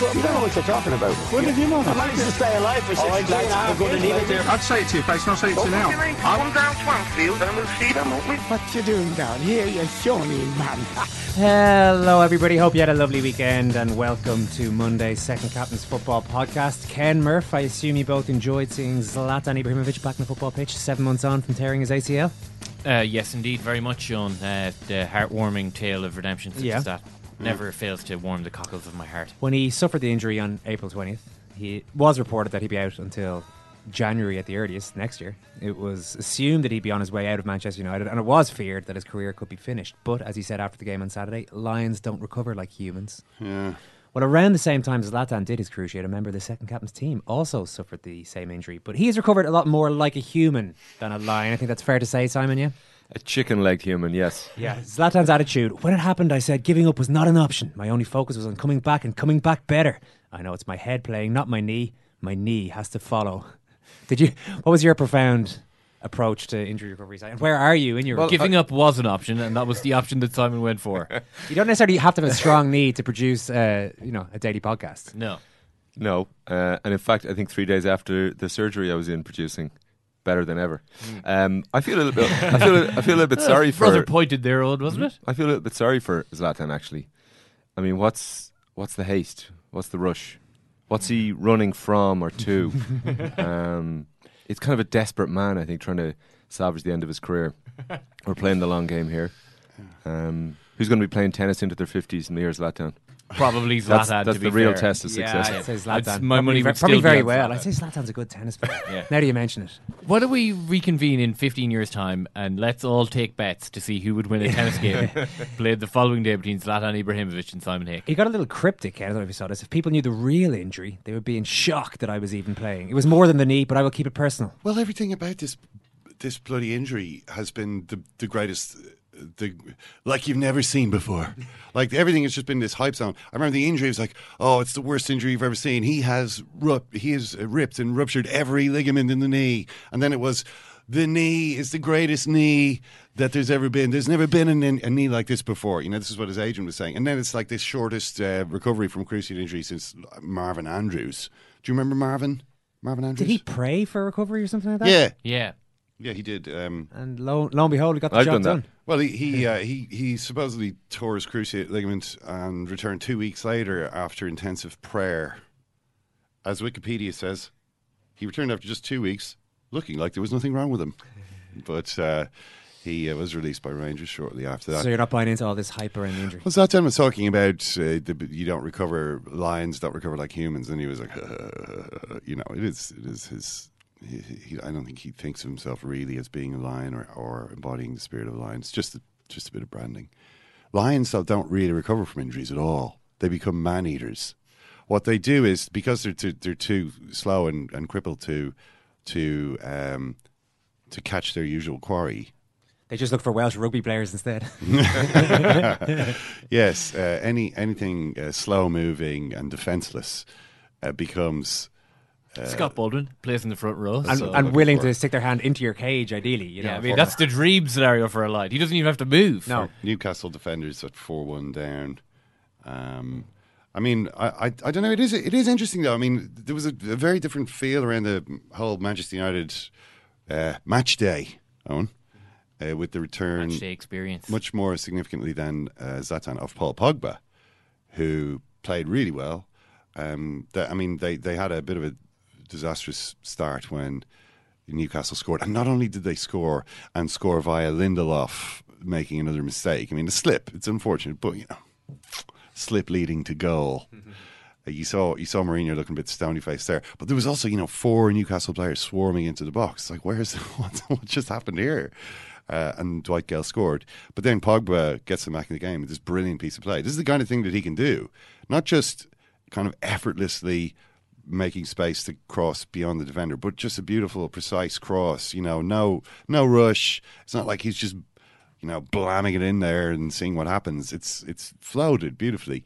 You don't know what you're talking about. What did you know? I managed to stay alive for 63 and a half going to years, leave it there. I'd say it to your face, not say it to you now. Come down Swansfield and we'll see them, won't we? What you doing down here, you shawny man? Hello, everybody. Hope you had a lovely weekend and welcome to Monday's Second Captain's Football Podcast. Ken Murph, I assume you both enjoyed seeing Zlatan Ibrahimovic back in the football pitch seven months on from tearing his ACL. Uh, yes, indeed, very much, Sean. Uh, the heartwarming tale of redemption such Yeah. as that Mm. never fails to warm the cockles of my heart. When he suffered the injury on April 20th, he was reported that he'd be out until January at the earliest next year. It was assumed that he'd be on his way out of Manchester United, and it was feared that his career could be finished. But as he said after the game on Saturday, lions don't recover like humans. Yeah. Well, around the same time Zlatan did his cruciate, a member of the second captain's team also suffered the same injury, but he has recovered a lot more like a human than a lion. I think that's fair to say, Simon. Yeah. A chicken legged human, yes. Yeah, Zlatan's attitude. When it happened, I said giving up was not an option. My only focus was on coming back and coming back better. I know it's my head playing, not my knee. My knee has to follow. Did you? What was your profound approach to injury recovery? And where are you in your? Giving up was an option, and that was the option that Simon went for. you don't necessarily have to have a strong knee to produce, uh, you know, a daily podcast. No. No. Uh, and in fact, I think three days after the surgery I was in producing, better than ever. Um, I feel a little bit. I feel. I feel a little bit sorry for. Rather pointed there, old wasn't it? I feel a little bit sorry for Zlatan actually. I mean, what's what's the haste? What's the rush? What's he running from or to? um, it's kind of a desperate man, I think, trying to salvage the end of his career. We're playing the long game here. Um, who's going to be playing tennis into their fifties? Me or Zlatan? Probably Zlatan. That's, to that's be the real fair. test of Yeah, success. I'd say I'd- my probably, money ve- would probably still very on well. I'd say Zlatan's a good tennis player. Yeah. Now that you mention it. Why don't we reconvene in 15 years' time and let's all take bets to see who would win a tennis game played the following day between Zlatan Ibrahimovic and Simon Hake? He got a little cryptic. I don't know if you saw this. If people knew the real injury, they would be in shock that I was even playing. It was more than the knee, but I will keep it personal. Well, everything about this this bloody injury has been the the greatest. The like you've never seen before, like everything has just been this hype sound. I remember the injury was like, oh, it's the worst injury you've ever seen. He has rup- he has ripped and ruptured every ligament in the knee, and then it was the knee is the greatest knee that there's ever been. There's never been an, a knee like this before. You know, this is what his agent was saying, and then it's like this shortest uh, recovery from cruciate injury since Marvin Andrews. Do you remember Marvin? Marvin Andrews. Did he pray for recovery or something like that? Yeah, Yeah. Yeah, he did. Um, And lo, lo and behold, he got the I've job done that. done. well, he he, uh, he he supposedly tore his cruciate ligament and returned two weeks later after intensive prayer. As Wikipedia says, he returned after just two weeks, looking like there was nothing wrong with him. But uh, he uh, was released by Rangers shortly after that. So you're not buying into all this hype around the injury. Was that time was talking about uh, the, you don't recover lions don't recover like humans, and he was like, you know, it is it is his. He, he, I don't think he thinks of himself really as being a lion or, or embodying the spirit of a lion. It's just a, just a bit of branding. Lions don't really recover from injuries at all. They become man eaters. What they do is because they're too, they're too slow and, and crippled to to um, to catch their usual quarry. They just look for Welsh rugby players instead. yes, uh, any anything uh, slow moving and defenseless uh, becomes. Uh, Scott Baldwin plays in the front row. and, so- and willing to stick their hand into your cage, ideally. You know, yeah, I mean that's the dream scenario for a line. He doesn't even have to move. No. Newcastle defenders at four one down. Um, I mean, I, I I don't know. It is it is interesting though. I mean, there was a, a very different feel around the whole Manchester United uh, match day, Owen, uh, with the return Match day experience. much more significantly than uh, Zlatan of Paul Pogba, who played really well. Um, that, I mean, they they had a bit of a disastrous start when Newcastle scored, and not only did they score and score via Lindelof making another mistake. I mean, a slip. It's unfortunate, but you know, slip leading to goal. Uh, You saw you saw Mourinho looking a bit stony faced there, but there was also you know four Newcastle players swarming into the box. Like, where's what, what just happened here? Uh, and Dwight Gayle scored, but then Pogba gets them back in the game with this brilliant piece of play. This is the kind of thing that he can do, not just kind of effortlessly making space to cross beyond the defender, but just a beautiful, precise cross. You know, no no rush. It's not like he's just you know blamming it in there and seeing what happens. It's it's floated beautifully,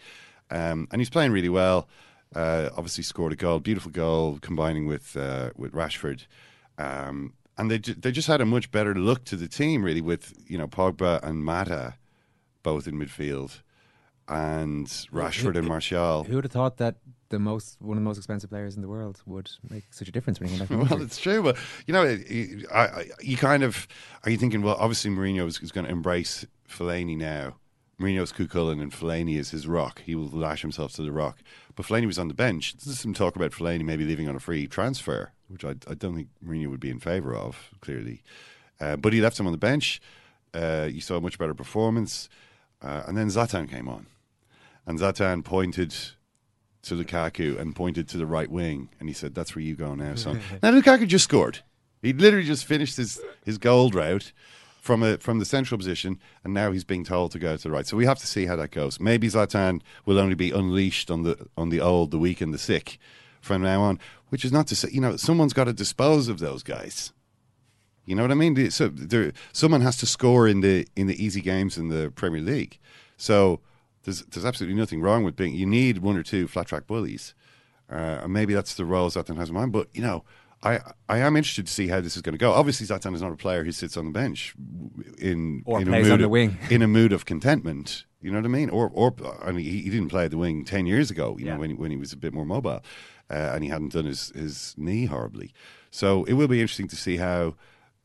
um, and he's playing really well. Uh, obviously, scored a goal, beautiful goal, combining with uh, with Rashford. Um, and they ju- they just had a much better look to the team, really, with you know Pogba and Mata both in midfield, and Rashford and Martial. Who would have thought that the most one of the most expensive players in the world would make such a difference when he came back? Well, it's true, but you know, it- it- I, I, you kind of are you thinking? Well, obviously Mourinho is, is going to embrace Fellaini now. Mourinho's Cúchulainn and Fellaini is his rock. He will lash himself to the rock. But Fellaini was on the bench. There's some talk about Fellaini maybe leaving on a free transfer, which I, I don't think Mourinho would be in favour of. Clearly, uh, but he left him on the bench. Uh, you saw a much better performance, uh, and then Zlatan came on, and Zlatan pointed to Lukaku and pointed to the right wing, and he said, "That's where you go now, son." now Lukaku just scored. He literally just finished his his gold route from a from the central position, and now he's being told to go to the right. So we have to see how that goes. Maybe Zlatan will only be unleashed on the on the old, the weak, and the sick from now on. Which is not to say, you know, someone's got to dispose of those guys. You know what I mean? So there, someone has to score in the in the easy games in the Premier League. So there's there's absolutely nothing wrong with being. You need one or two flat track bullies, uh, and maybe that's the role Zlatan has in mind. But you know, I I am interested to see how this is going to go. Obviously, Zlatan is not a player who sits on the bench in Or in plays a mood on the of, wing. in a mood of contentment. You know what I mean? Or or I mean, he, he didn't play at the wing ten years ago. You know when he, when he was a bit more mobile, uh, and he hadn't done his his knee horribly. So it will be interesting to see how.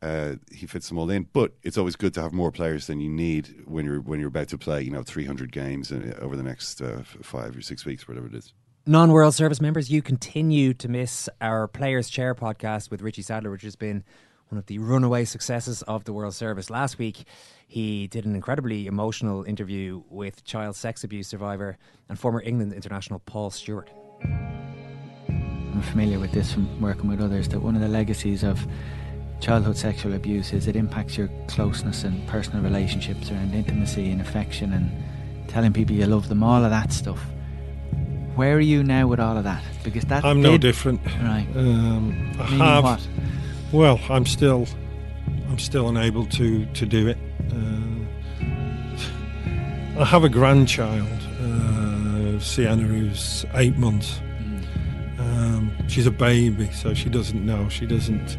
Uh, he fits them all in, but it's always good to have more players than you need when you're when you're about to play, you know, 300 games uh, over the next uh, five or six weeks, whatever it is. Non World Service members, you continue to miss our Players Chair podcast with Richie Sadlier, which has been one of the runaway successes of the World Service. Last week, he did an incredibly emotional interview with child sex abuse survivor and former England international Paul Stewart. I'm familiar with this from working with others that one of the legacies of childhood sexual abuse is it impacts your closeness and personal relationships around intimacy and affection and telling people you love them, all of that stuff. Where are you now with all of that? Because that I'm no different. Right. Um, I have. what? Well, I'm still, I'm still unable to to do it. Uh, I have a grandchild, uh, Sienna, who's eight months. Um, she's a baby, so she doesn't know. She doesn't.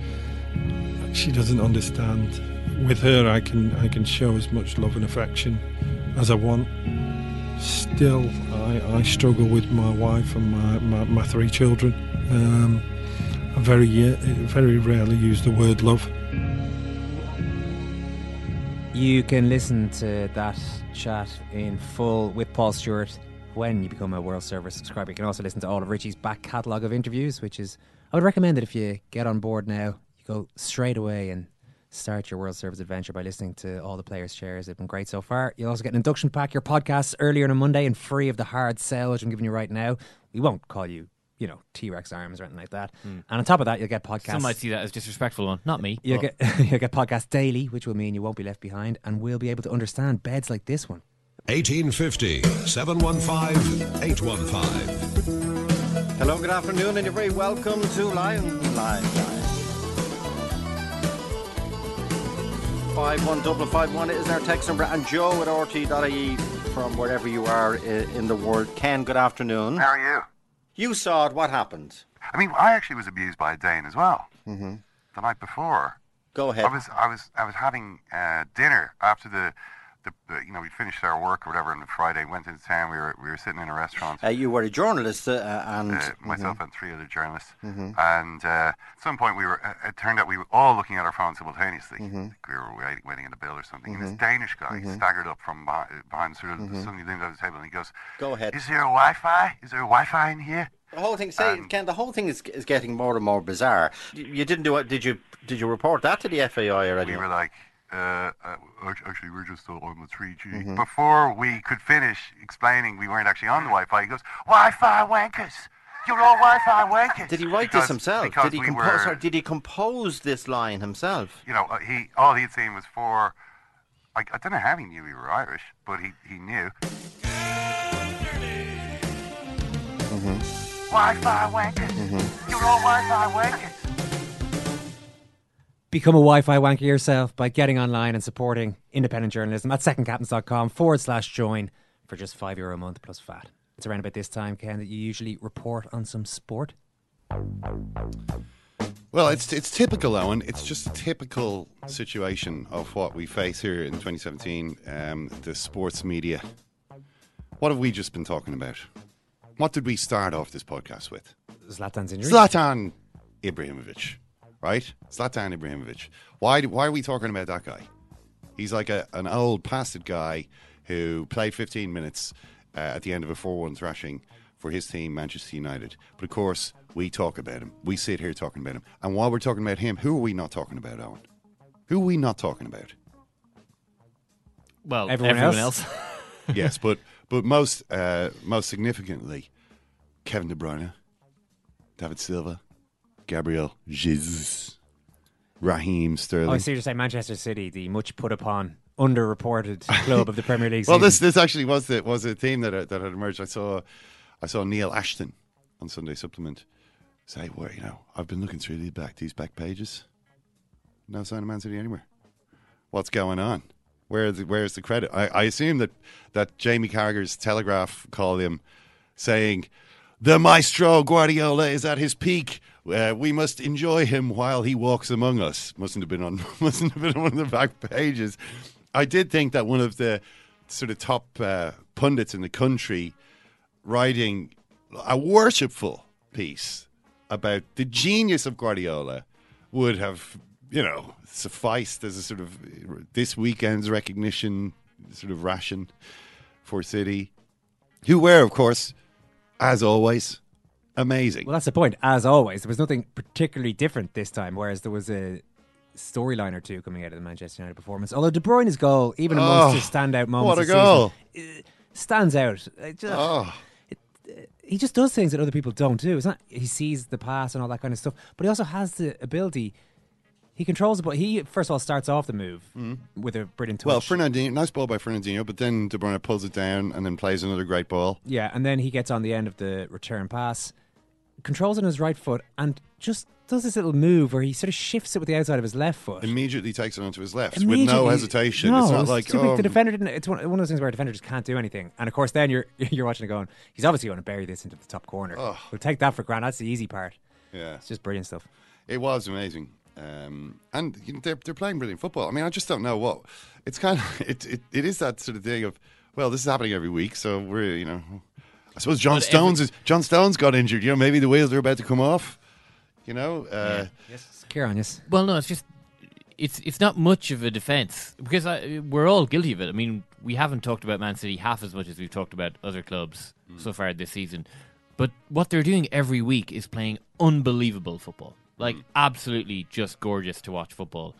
She doesn't understand. With her, I can I can show as much love and affection as I want. Still, I, I struggle with my wife and my, my, my three children. Um, I very very rarely use the word love. You can listen to that chat in full with Paul Stewart when you become a World Service subscriber. You can also listen to all of Richie's back catalogue of interviews, which is, I would recommend that if you get on board now, you go straight away and start your World Service adventure by listening to all the players' shares. They've been great so far. You'll also get an induction pack, your podcasts earlier on a Monday and free of the hard sell, which I'm giving you right now. We won't call you, you know, T Rex arms or anything like that. Hmm. And on top of that, you'll get podcasts. Some might see that as disrespectful one. Not me. You'll but- get you'll get podcast daily, which will mean you won't be left behind, and we'll be able to understand beds like this one. 1850 715 815. Hello, good afternoon, and you're very welcome to Liveline. 51551 is our text number. And Joe at RT.ie from wherever you are in the world. Ken, good afternoon. How are you? You saw it. What happened? I mean, I actually was abused by a Dane as well Mm-hmm. the night before. Go ahead. I was, I was, I was having uh, dinner after the, the, the, you know, we finished our work or whatever on Friday. Went into town. We were, we were sitting in a restaurant. Uh, you were a journalist uh, and. uh, myself and three other journalists. Mhm. And uh, at some point, we were. Uh, it turned out we were all looking at our phones simultaneously. Mhm. Like we were waiting, waiting in the bill or something. And this Danish guy Mhm. staggered up from behind, behind sort of Mhm. suddenly leaned over the table and he goes, Go ahead. "Is there a Wi-Fi? Is there a Wi-Fi in here?" The whole thing, say, Ken. The whole thing is is getting more and more bizarre. You, you didn't do it. Did you? Did you report that to the FAI or anything? We were like, uh, uh, actually, we're just on the 3G. Mhm. Before we could finish explaining we weren't actually on the Wi-Fi, he goes, Wi-Fi wankers! You're all Wi-Fi wankers! Did he write Because- this himself? Did he we compose? were, did he compose this line himself? you know, uh, he all he'd seen was for. I, I don't know how he knew we were Irish, but he, he knew. Mm-hmm. Wi-Fi wankers! You're all Wi-Fi wankers! Become a Wi-Fi wanker yourself by getting online and supporting independent journalism at secondcaptains.com forward slash join for just five euro a month plus VAT. It's around about this time, Ken, that you usually report on some sport. Well, it's it's typical, Owen. It's just a typical situation of what we face here in 2017. Um, the sports media. What have we just been talking about? What did we start off this podcast with? Zlatan's injury. Zlatan Ibrahimovic, right? Zlatan Ibrahimovic. Why? do- Why are we talking about that guy? He's like a, an old, pasted guy who played 15 minutes uh, at the end of a 4-1 thrashing for his team, Manchester United. But of course, we talk about him. We sit here talking about him. And while we're talking about him, who are we not talking about, Owen? Who are we not talking about? Well, Everyone everyone, else. else. yes, but but most uh, most significantly, Kevin De Bruyne, David Silva, Gabriel Jesus, Raheem Sterling. Oh, I see you're saying Manchester City, the much put upon, underreported club of the Premier League. well, this season. this actually was the was a theme that that had emerged. I saw I saw Neil Ashton on Sunday Supplement say, "Well, you know, I've been looking through these back these back pages. No sign of Man City anywhere. What's going on? Where's the, where's the credit? I, I assume that that Jamie Carragher's Telegraph called him saying." The maestro Guardiola is at his peak. Uh, we must enjoy him while he walks among us. Mustn't have been on. Mustn't have been on one of the back pages. I did think that one of the sort of top uh, pundits in the country writing a worshipful piece about the genius of Guardiola would have, you know, sufficed as a sort of this weekend's recognition, sort of ration for City, who were, of course, as always, amazing. Well, that's the point. As always, there was nothing particularly different this time, whereas there was a storyline or two coming out of the Manchester United performance. Although De Bruyne's goal, even amongst Oh, his standout moments, what a this season, goal. uh, stands out. Just- Oh. it- uh, he just does things that other people don't do. It's not he sees the pass and all that kind of stuff, but he also has the ability. He controls it, but he first of all starts off the move mm-hmm. with a brilliant touch. Well, Fernandinho, nice ball by Fernandinho, but then De Bruyne pulls it down and then plays another great ball. Yeah, and then he gets on the end of the return pass, controls it on his right foot, and just does this little move where he sort of shifts it with the outside of his left foot. Immediately takes it onto his left with no hesitation. No, it's not like oh, the um, defender didn't. It's one, one of those things where a defender just can't do anything. And of course, then you're you're watching it going. He's obviously going to bury this into the top corner. We'll take that for granted. That's the easy part. Yeah, it's just brilliant stuff. It was amazing, um, and you know, they're they're playing brilliant football. I mean, I just don't know what it's kind of. It it, it is that sort of thing of well, this is happening every week, so we're you know. I suppose John But Stones every- is John Stones got injured. You know, maybe the wheels are about to come off. You know, uh, Yes, Kieran, yes. Well, no, it's just it's it's not much of a defense because I, we're all guilty of it. I mean, we haven't talked about Man City half as much as we've talked about other clubs so far this season. But what they're doing every week is playing unbelievable football, like mm. absolutely just gorgeous to watch football.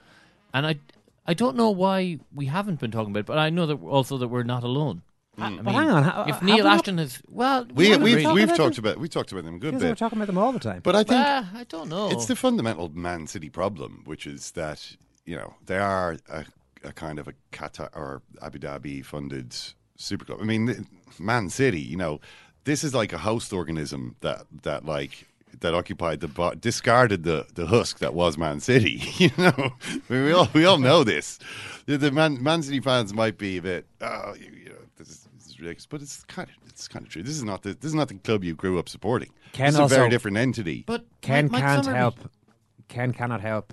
And I I don't know why we haven't been talking about it, but I know that also that we're not alone. Mm. I But mean, hang on, ha- if Neil Ashton has well, we not we've we've talked about we talked about them a good bit. we're talking about them all the time. But I think Well, I don't know. It's the fundamental Man City problem, which is that you know they are a, a kind of a Qatar or Abu Dhabi funded super club. I mean, Man City, you know, this is like a host organism that that like that occupied the bo- discarded the, the husk that was Man City. You know, I mean, we all we all know this. The, the Man, Man City fans might be a bit, oh, you, you know, this is, this is ridiculous, but it's kind of it's kind of true. This is not the this is not the club you grew up supporting. Ken this is also- a very different entity. But Ken Mike- Mike can't Summerbee- help. Ken cannot help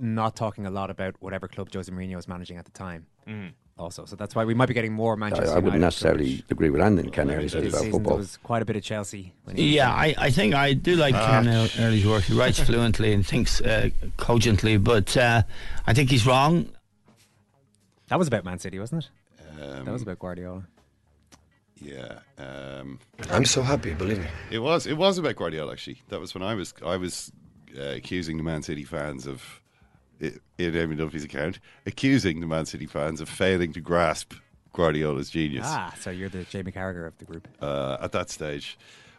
not talking a lot about whatever club Jose Mourinho was managing at the time. Mhm. Also, so that's why we might be getting more I, Manchester. I wouldn't United necessarily coverage. agree with anything Ken Early This says about football. There was quite a bit of Chelsea. when Yeah. I, I think I do like Ah. Ken Early's work. He writes fluently and thinks uh, cogently, but uh, I think he's wrong. That was about Man City, wasn't it? Um, that was about Guardiola. Yeah. Um, I'm so happy, believe me. It was. It was about Guardiola. Actually, that was when I was. I was uh, accusing the Man City fans of, i- in Duffy's account, accusing the Man City fans of failing to grasp Guardiola's genius Ah, so you're the Jamie Carragher of the group. uh, at that stage.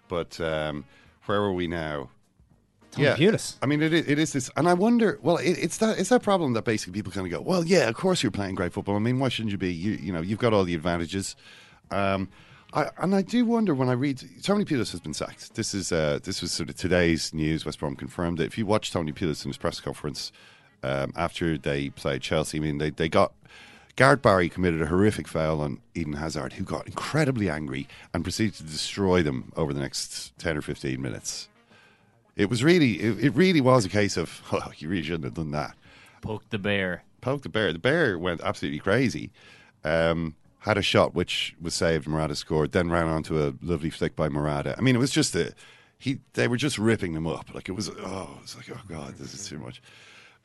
But um, where are we now? Tony Pulis. I mean, it, is- it is this, and I wonder. Well, it, it's that it's that problem that basically people kind of go, well, yeah, of course you're playing great football. I mean, why shouldn't you be? You, you know, you've got all the advantages. Um, I, and I do wonder when I read Tony Pulis has been sacked. This is uh, this was sort of today's news. West Brom confirmed it. If you watch Tony Pulis in his press conference um, after they played Chelsea, I mean, they they got. Gareth Barry committed a horrific foul on Eden Hazard, who got incredibly angry and proceeded to destroy them over the next ten or fifteen minutes. It was really, it, it really was a case of, oh, you really shouldn't have done that. Poke the bear. Poke the bear. The bear went absolutely crazy. Um, had a shot which was saved. Murata scored. Then ran onto a lovely flick by Murata. I mean, it was just a. He, they were just ripping them up. Like it was. Oh, it was like, oh god, this is too much.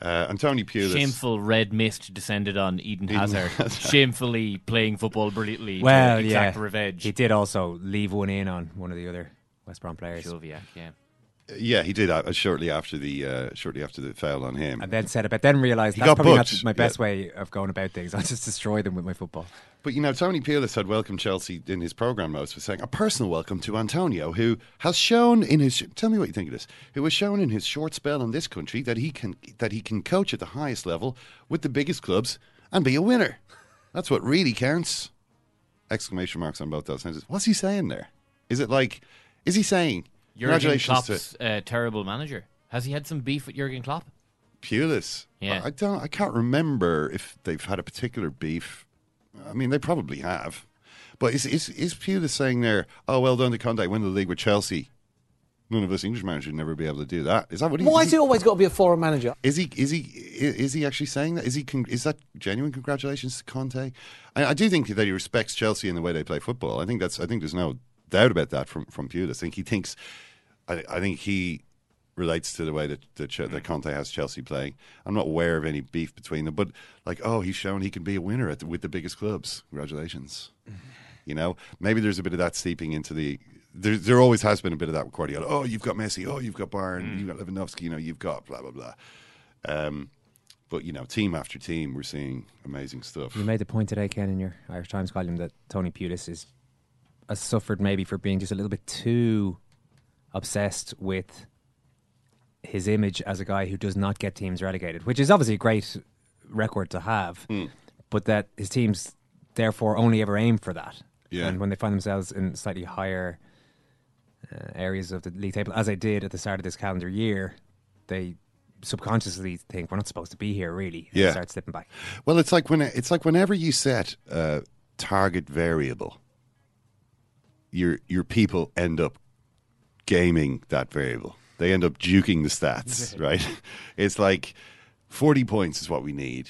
Uh, and Tony Pulis. Shameful red mist descended on Eden Eden Hazard. Hazard. Shamefully playing football brilliantly. Well, to yeah, revenge. he did also leave one in on one of the other West Brom players. Krychowiak, yeah. Yeah, he did uh, shortly after the uh, shortly after the foul on him. And then said it, but then realised He that's probably booked, not my yeah. best way of going about things. I'll just destroy them with my football. But you know, Tony Pulis had welcomed Chelsea in his program notes for saying a personal welcome to Antonio, who has shown in his tell me what you think of this, who has shown in his short spell in this country that he can that he can coach at the highest level with the biggest clubs and be a winner. That's what really counts. Exclamation marks on both those sentences. What's he saying there? Is it like is he saying Jurgen congratulations to Klopp's uh, terrible manager. Has he had some beef with Jurgen Klopp? Pulis? Yeah. I I don't I can't remember if they've had a particular beef. I mean, they probably have. But is is is Pulis saying there? Oh, well done to Conte, win the league with Chelsea. None of us English managers would never be able to do that. Is that what he? Why is has it always got to be a foreign manager? Is he? Is he? Is he actually saying that? Is he? Is that genuine congratulations to Conte? I, I do think that he respects Chelsea in the way they play football. I think that's. I think there's no doubt about that from from Pulis. I think he thinks. I, I think he relates to the way that that, Che- that Conte has Chelsea playing. I'm not aware of any beef between them, but like, oh, he's shown he can be a winner at the, with the biggest clubs. Congratulations. You know, maybe there's a bit of that seeping into the. There, there always has been a bit of that with Guardiola. Oh, you've got Messi. Oh, you've got Bayern. You've got Lewandowski. You know, you've got blah blah blah. Um, but you know, team after team, we're seeing amazing stuff. You made the point today, Ken, in your Irish Times column that Tony Pulis is has suffered maybe for being just a little bit too obsessed with his image as a guy who does not get teams relegated, which is obviously a great record to have, Hmm. but that his teams therefore only ever aim for that. Yeah. And when they find themselves in slightly higher uh, areas of the league table, as I did at the start of this calendar year, they subconsciously think we're not supposed to be here, really. and Yeah. start slipping back. Well, it's like when it's like whenever you set a target variable, your your people end up gaming that variable. They end up juking the stats, right? It's like forty points is what we need.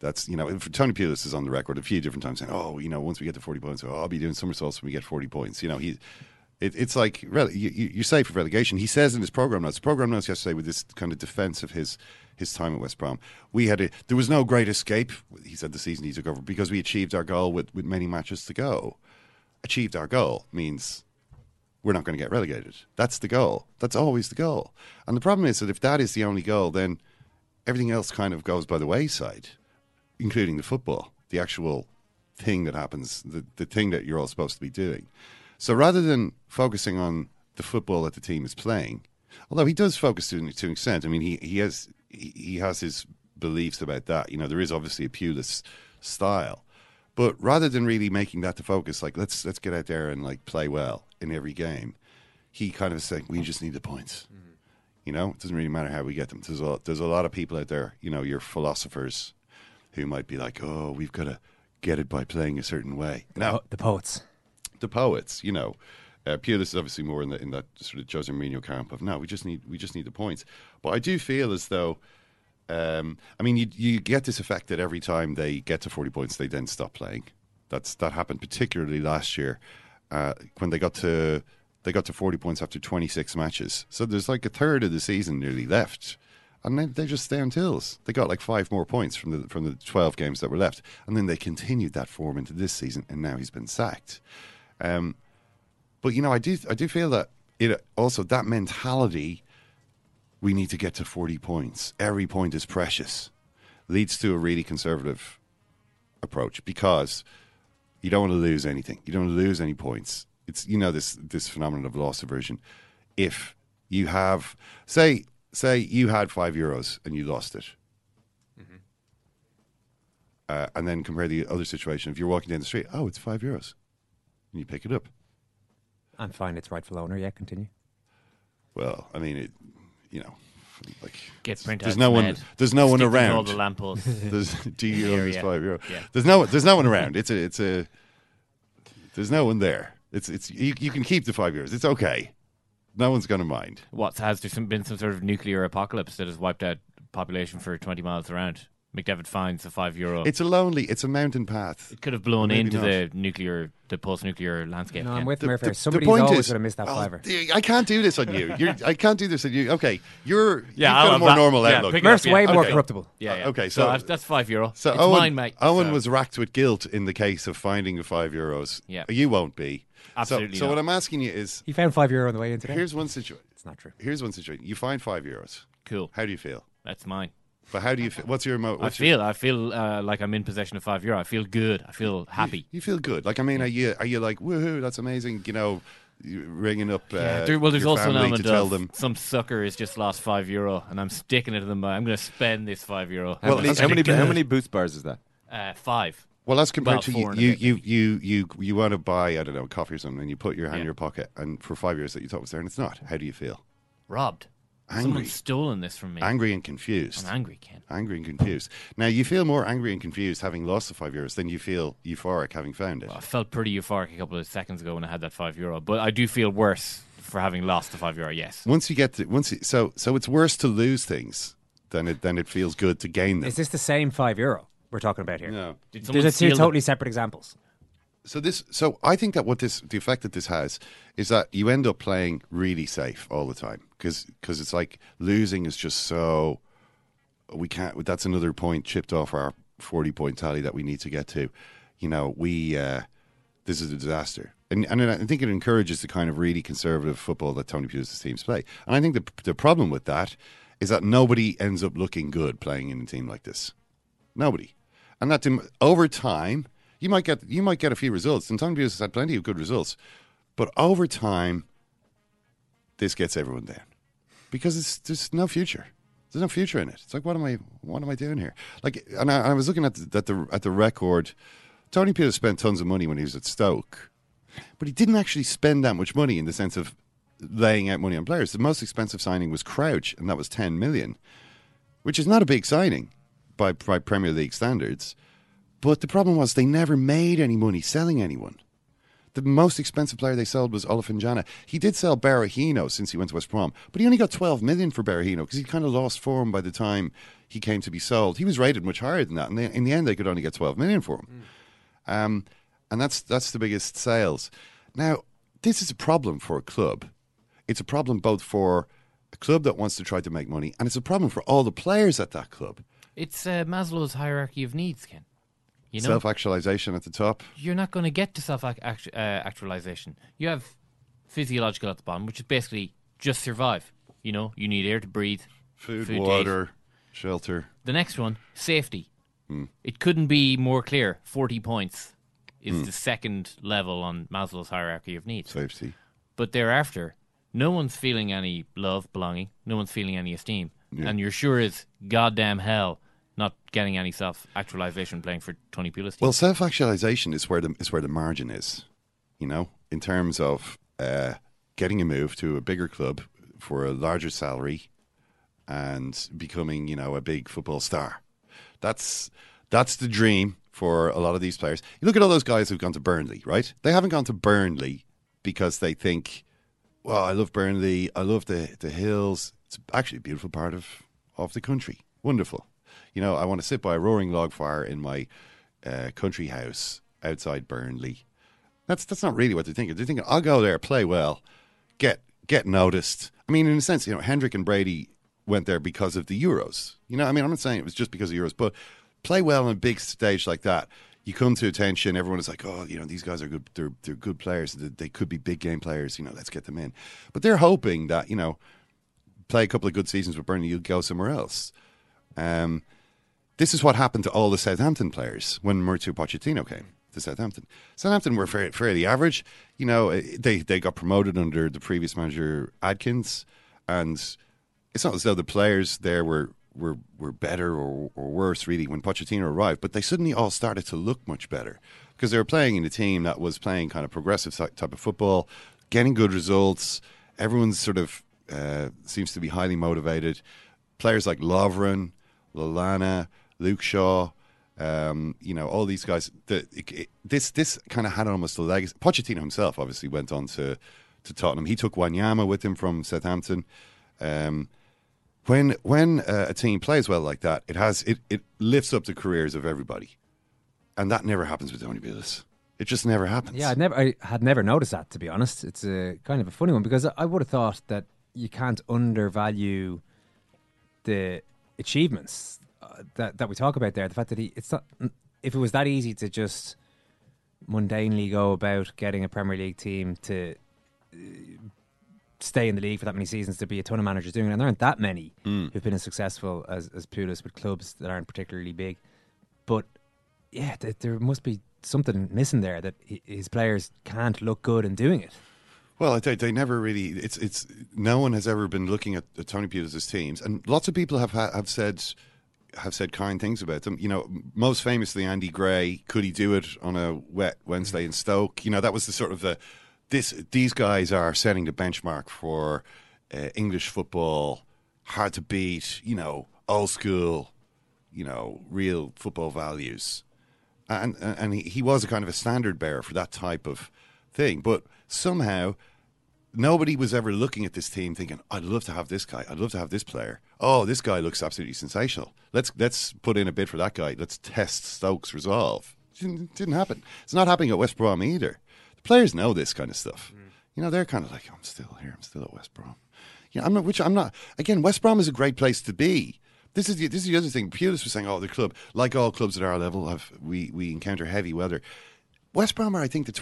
That's you know, for Tony Pulis is on the record a few different times saying, "Oh, you know, once we get to forty points, oh, I'll be doing somersaults when we get forty points." You know, he. It, it's like rele- you, you- you're safe for relegation. He says in his program notes. Program notes yesterday with this kind of defense of his his time at West Brom. We had a there was no great escape. He said the season he took over because we achieved our goal with with many matches to go. Achieved our goal means we're not going to get relegated. That's the goal. That's always the goal. And the problem is that if that is the only goal, then everything else kind of goes by the wayside, including the football, the actual thing that happens, the, the thing that you're all supposed to be doing. So rather than focusing on the football that the team is playing, although he does focus to, to an extent, I mean, he, he has he, he has his beliefs about that. You know, there is obviously a Pulis style, but rather than really making that the focus, like let's let's get out there and like play well in every game, he kind of said, "We just need the points." Mm-hmm. You know, it doesn't really matter how we get them. There's a there's a lot of people out there. You know, your philosophers who might be like, "Oh, we've got to get it by playing a certain way." The Now, po- the poets. the poets, you know. Uh, Pulis is obviously more in, the, in that sort of Jose Mourinho camp of no, we just need we just need the points. But I do feel as though, um, I mean, you you get this effect that every time they get to forty points, they then stop playing. That's that happened particularly last year uh, when they got to they got to forty points after twenty six matches. So there's like a third of the season nearly left. And they just down tills. They got like five more points from the from the twelve games that were left, and then they continued that form into this season. And now he's been sacked. Um, but you know, I do I do feel that it also that mentality. We need to get to forty points. Every point is precious. Leads to a really conservative approach because you don't want to lose anything. You don't want to lose any points. It's you know this this phenomenon of loss aversion. If you have say say you had five euros and you lost it, uh, and then compare the other situation. If you're walking down the street, oh, it's five euros, and you pick it up. I'm fine. its rightful owner. Yeah, continue. Well, I mean, it, you know, like Get printouts there's no one. There's no one around. all the lampposts. there's do you own this five euro? Yeah. There's no. There's no one around. It's a. It's a. There's no one there. It's. It's. You, you can keep the five euros. It's okay. No one's going to mind. What has there some, been some sort of nuclear apocalypse that has wiped out population for twenty miles around? McDevitt finds a five euro. It's a lonely. It's a mountain path. it could have blown Maybe into not. the nuclear, the post-nuclear landscape. No, Ken. I'm with The- Murphy. the- the point always is- going to miss that Oh, fiver. d- I can't do this on you. You're, I can't do this on you. Okay, you're. Yeah, you've I'll got a more that. normal Yeah, outlook. pick it Murph's yeah. way more Okay. corruptible. Yeah, yeah. Okay, so, so- that's- that's five euro. So it's Owen, mine, mate. Owen So- was racked with guilt in the case of finding the five euros. Yeah. you won't be. Absolutely So, so what I'm asking you is, He found five euro on the way in today. here's one situation. It's not true. Here's one situation. You find five euros. cool. How do you feel? That's mine. But how do you feel? What's your emo- I what's your- feel, I feel uh, like I'm in possession of five euro. I feel good. I feel happy. You feel good. Like I mean, are you are you like woohoo? That's amazing. You know, you ringing up. Uh, Yeah, there- well, there's your also an family element to tell of them. some sucker has just lost five euro, and I'm sticking it to them. I'm going to spend this five euro. How many, That's how many, good. how many boost bars is that? Uh, five. Well, that's compared Well, to four you. You, bit, you, you, you, you want to buy I don't know coffee or something, and you put your hand Yeah. in your pocket, and for five years that you thought was there, and it's not. How do you feel? Robbed. Angry. Someone's stolen this from me. Angry and confused. I'm angry, Ken. Angry and confused. Now you feel more angry and confused having lost the five euros than you feel euphoric having found it. I felt pretty euphoric a couple of seconds ago when I had that five euro, but I do feel worse for having lost the five euro. Yes. Once you get to once, you, so so it's worse to lose things than it than it feels good to gain them. Is this the same five euro we're talking about here? No. Did These are two steal them? totally separate examples. So this, so I think that what this, the effect that this has, is that you end up playing really safe all the time because because it's like losing is just so we can't. That's another point chipped off our forty point tally that we need to get to. You know, we uh, this is a disaster, and and I think it encourages the kind of really conservative football that Tony Pulis' teams play. And I think the the problem with that is that nobody ends up looking good playing in a team like this. Nobody, and that dem- over time you might get you might get a few results. And Tony Pulis has had plenty of good results, but over time, this gets everyone down because it's there's no future. There's no future in it. It's like what am I what am I doing here? Like, and I, I was looking at the, at the at the record. Tony Pulis spent tons of money when he was at Stoke, but he didn't actually spend that much money in the sense of laying out money on players. The most expensive signing was Crouch, and that was ten million, which is not a big signing by by Premier League standards. But the problem was they never made any money selling anyone. The most expensive player they sold was Olofinjana. He did sell Berahino since he went to West Brom, but he only got 12 million for Berahino because he kind of lost form by the time he came to be sold. He was rated much higher than that, and they, in the end, they could only get 12 million for him. Um, and that's that's the biggest sales. Now, this is a problem for a club. It's a problem both for a club that wants to try to make money, and it's a problem for all the players at that club. It's uh, Maslow's hierarchy of needs, Ken. You know, Self-actualization at the top. you're not going to get to self uh, actualization. You have physiological at the bottom, which is basically just survive. You know, you need air to breathe, Food, eat. water, shelter. The next one, safety. Hmm. It couldn't be more clear. Forty points is Hmm. the second level on Maslow's hierarchy of needs. Safety. But thereafter, no one's feeling any love, belonging. No one's feeling any esteem, Yeah. and you're sure as goddamn hell not getting any self actualization playing for Tony Pulis. Well, self-actualization is where the is where the margin is, you know, in terms of uh, getting a move to a bigger club for a larger salary and becoming, you know, a big football star. That's that's the dream for a lot of these players. You look at all those guys who've gone to Burnley, right? They haven't gone to Burnley because they think, well, I love Burnley, I love the the hills. It's actually a beautiful part of of the country. Wonderful. You know, I want to sit by a roaring log fire in my uh, country house outside Burnley. That's that's not really what they're thinking. They're thinking, I'll go there, play well, get get noticed. I mean, in a sense, you know, Hendrick and Brady went there because of the Euros. You know, I mean, I'm not saying it was just because of Euros, but play well on a big stage like that. You come to attention. Everyone is like, "Oh, you know, these guys are good. They're they're good players. They could be big game players. You know, let's get them in." But they're hoping that you know, play a couple of good seasons with Burnley, you'll go somewhere else. Um, this is what happened to all the Southampton players when Mauricio Pochettino came to Southampton. Southampton were fairly, fairly average. You know, eh, they they got promoted under the previous manager Adkins, and it's not as though the players there were were were better or, or worse really when Pochettino arrived, but they suddenly all started to look much better because they were playing in a team that was playing kind of progressive type of football, getting good results. Everyone's sort of uh, seems to be highly motivated. Players like Lovren, Lallana, Luke Shaw, um, you know, all these guys. The, it, this this kind of had almost a legacy. Pochettino himself obviously went on to to Tottenham. He took Wanyama with him from Southampton. Um, when when uh, a team plays well like that, it has it, it lifts up the careers of everybody, and that never happens with Tony Pulis. It just never happens. Yeah, I never I had never noticed that to be honest. It's a kind of a funny one because I would have thought that you can't undervalue the achievements uh, that that we talk about there. The fact that he it's not if it was that easy to just mundanely go about getting a Premier League team to uh, stay in the league for that many seasons to be a ton of managers doing it. And there aren't that many mm. who've been as successful as, as Pulis with clubs that aren't particularly big. But yeah, th- there must be something missing there that his players can't look good in doing it. Well, they, they never really. It's it's no one has ever been looking at, at Tony Pulis' teams, and lots of people have have said have said kind things about them. You know, most famously Andy Gray. Could he do it on a wet Wednesday in Stoke? You know, that was the sort of the this these guys are setting the benchmark for uh, English football. Hard to beat, you know, old school, you know, real football values, and and he, he was a kind of a standard bearer for that type of thing. But somehow, nobody was ever looking at this team thinking, "I'd love to have this guy. I'd love to have this player. Oh, this guy looks absolutely sensational. Let's let's put in a bid for that guy. Let's test Stokes' resolve." Didn't, didn't happen. It's not happening at West Brom either The players know this kind of stuff. Mm. You know, they're kind of like, I'm still here. I'm still at West Brom. Yeah, I'm not. Which I'm not. Again, West Brom is a great place to be. This is the, this is the other thing. Pulis was saying, "Oh, the club, like all clubs at our level, have we we encounter heavy weather." West Brom are, I think, the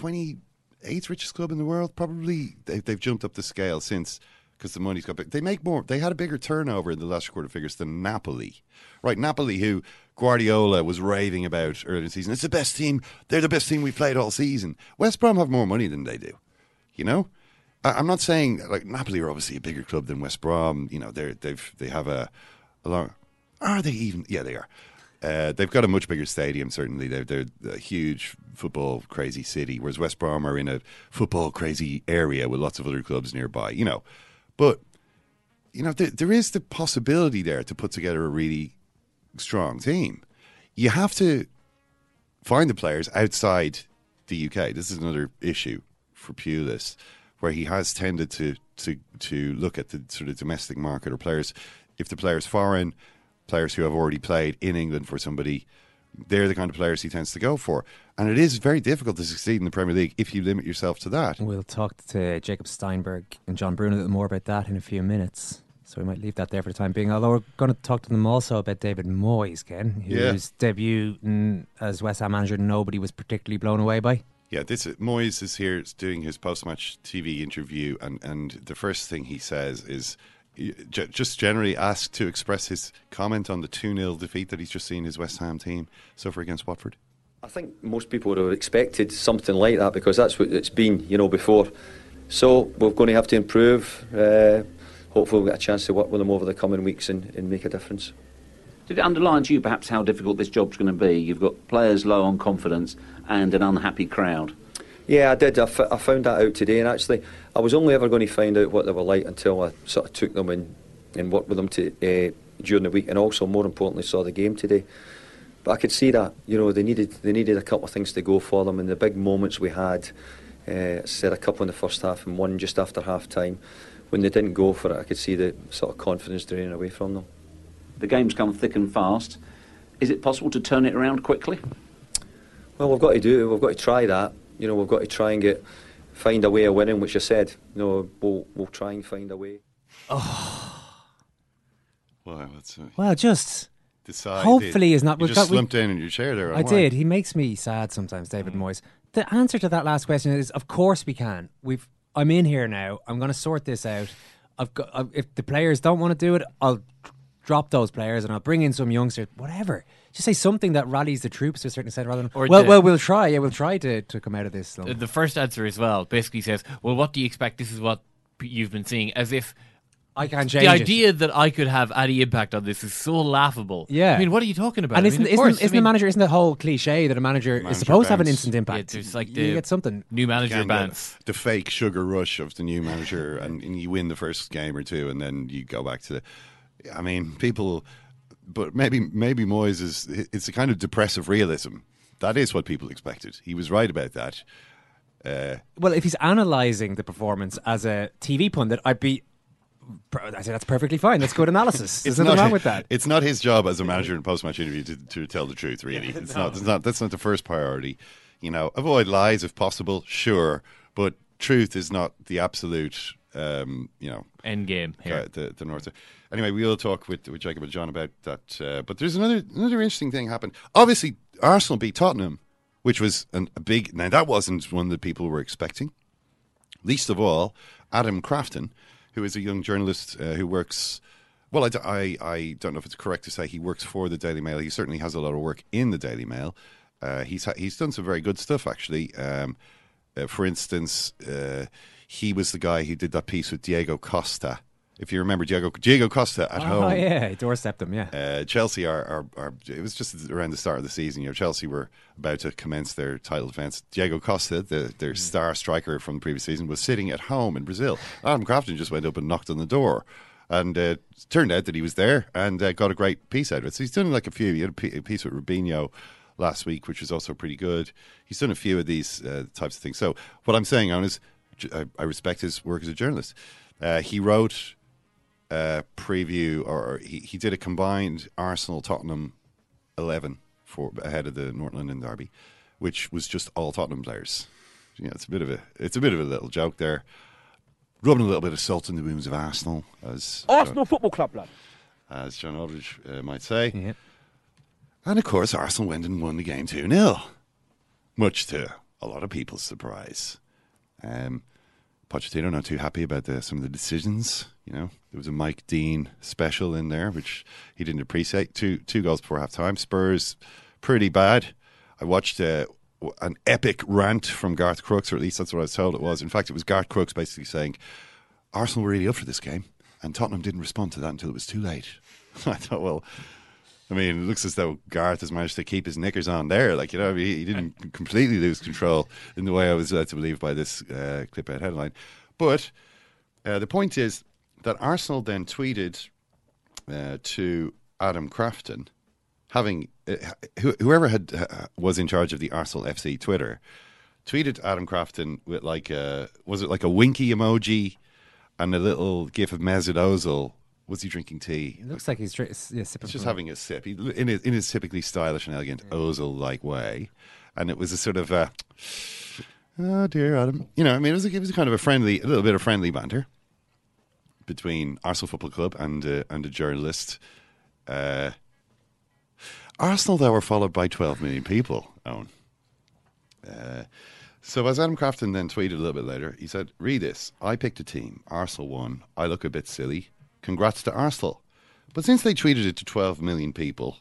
28th richest club in the world. Probably they, they've jumped up the scale since because the money's got big. They make more. They had a bigger turnover in the last quarter figures than Napoli, right? Napoli, who Guardiola was raving about earlier in the season. It's the best team. They're the best team we've played all season. West Brom have more money than they do. You know, I, am not saying like Napoli are obviously a bigger club than West Brom. You know, they're they've they have a, a long. Are they even? Yeah, they are. Uh, they've got a much bigger stadium. Certainly, they're, they're a huge football crazy city. Whereas West Brom are in a football crazy area with lots of other clubs nearby. You know, but you know there, there is the possibility there to put together a really strong team. You have to find the players outside the UK. This is another issue for Pulis, where he has tended to to to look at the sort of domestic market or players. If the players foreign, players who have already played in England for somebody, they're the kind of players he tends to go for. And it is very difficult to succeed in the Premier League if you limit yourself to that. We'll talk to Jacob Steinberg and John Brewin a little more about that in a few minutes. So we might leave that there for the time being. Although we're going to talk to them also about David Moyes, Ken, whose yeah. debut as West Ham manager nobody was particularly blown away by. Yeah, this Moyes is here doing his post-match TV interview, and, and the first thing he says is just generally asked to express his comment on the 2 0 defeat that he's just seen his West Ham team suffer against Watford. I think most people would have expected something like that because that's what it's been, you know, before. So we're going to have to improve. Uh, hopefully we'll get a chance to work with them over the coming weeks and, and make a difference. Did it underline to you perhaps how difficult this job's going to be? You've got players low on confidence and an unhappy crowd. Yeah, I did. I, f- I found that out today, and actually, I was only ever going to find out what they were like until I sort of took them and, and worked with them to, uh, during the week, and also, more importantly, saw the game today. But I could see that you know they needed they needed a couple of things to go for them, and the big moments we had. Uh, said a couple in the first half and one just after half time. When they didn't go for it, I could see the sort of confidence draining away from them. The game's come thick and fast. Is it possible to turn it around quickly? Well, we've got to do. it. We've got to try that. You know, we've got to try and get find a way of winning, which I said. You know, we'll we'll try and find a way. Oh, wow, that's uh, Well, just decide. hopefully he's not. You just got- slumped down in your chair there. I why? did. He makes me sad sometimes, David Moyes. The answer to that last question is, of course we can. We've. I'm in here now. I'm going to sort this out. I've got. i if the players don't want to do it, I'll drop those players and I'll bring in some youngsters. Whatever. Just say something that rallies the troops to a certain extent, rather than. Or well, the- well, we'll try. Yeah, we'll try to, to come out of this. slump. The first answer as well basically says, "Well, what do you expect? This is what you've been seeing." As if I can't the change it. The idea that I could have any impact on this is so laughable. Yeah. I mean, what are you talking about? And isn't, mean, isn't, course, isn't I the manager? Isn't the whole cliche that a manager, is Manager supposed to have an instant impact? Yeah, there's like you get something. new manager Again, the- bounce. The, fake sugar rush of the new manager, and, and you win the first game or two, and then you go back to the. I mean, people, but maybe maybe Moyes is it's a kind of depressive realism. That is what people expected. He was right about that. Uh, Well, if he's analysing the performance as a TV pundit, I'd be. I say that's perfectly fine. That's good analysis. There's nothing wrong with that. It's not his job as a manager in post-match interview to, to tell the truth. Really, it's not. It's not. That's not the first priority. You know, avoid lies if possible. Sure, but truth is not the absolute. Um, you know, end game here. uh, the the North. Anyway, we'll talk with with Jacob and John about that. Uh, but there's another another interesting thing happened. Obviously, Arsenal beat Tottenham, which was an, a big. Now that wasn't one that people were expecting. Least of all, Adam Crafton, who is a young journalist uh, who works. Well, I I don't know if it's correct to say he works for the Daily Mail. He certainly has a lot of work in the Daily Mail. Uh, he's he's done some very good stuff actually. Um, uh, for instance, uh, he was the guy who did that piece with Diego Costa. If you remember Diego Diego Costa at oh home, Oh yeah, he doorstepped him. Yeah. uh, Chelsea are, are, are. It was just around the start of the season. You know, Chelsea were about to commence their title defence. Diego Costa, the, their star striker from the previous season, was sitting at home in Brazil. Adam Crafton just went up and knocked on the door, and uh, it turned out that he was there and uh, got a great piece out of it. So he's done like a few. He had a piece with Robinho last week, which was also pretty good. He's done a few of these uh, types of things. So what I'm saying, on is, I, I respect his work as a journalist. Uh, he wrote uh, preview, or he, he did a combined Arsenal Tottenham eleven for ahead of the North London derby, which was just all Tottenham players. You know, it's a bit of a it's a bit of a little joke there, rubbing a little bit of salt in the wounds of Arsenal, as Arsenal Football Club, lad. as John Aldridge uh, might say. And of course, Arsenal went and won the game 2 0, much to a lot of people's surprise. Um, Pochettino not too happy about the, some of the decisions. You know, there was a Mike Dean special in there, which he didn't appreciate. Two two goals before half time. Spurs, pretty bad. I watched uh, an epic rant from Garth Crooks, or at least that's what I was told it was. In fact, it was Garth Crooks basically saying Arsenal were really up for this game, and Tottenham didn't respond to that until it was too late. I thought, well, I mean, it looks as though Garth has managed to keep his knickers on there. Like, you know, he, he didn't completely lose control in the way I was led to believe by this uh, clip out headline. But uh, the point is that Arsenal then tweeted uh, to Adam Crafton, having uh, who, whoever had uh, was in charge of the Arsenal FC Twitter, tweeted Adam Crafton with like a was it like a winky emoji and a little gif of Mesut Ozil. Was he drinking tea? It looks like he's dri- yeah, sipping just having a sip. He, in, his, in his typically stylish and elegant Ozil-like way, and it was a sort of a, oh dear Adam, you know, I mean, it was, a, it was a kind of a friendly, a little bit of friendly banter between Arsenal Football Club and uh, and a journalist. Uh, Arsenal, though, were followed by 12 million people. Owen. Uh, so as Adam Crafton then tweeted a little bit later, he said, "Read this. I picked a team. Arsenal won. I look a bit silly. Congrats to Arsenal." But since they tweeted it to 12 million people,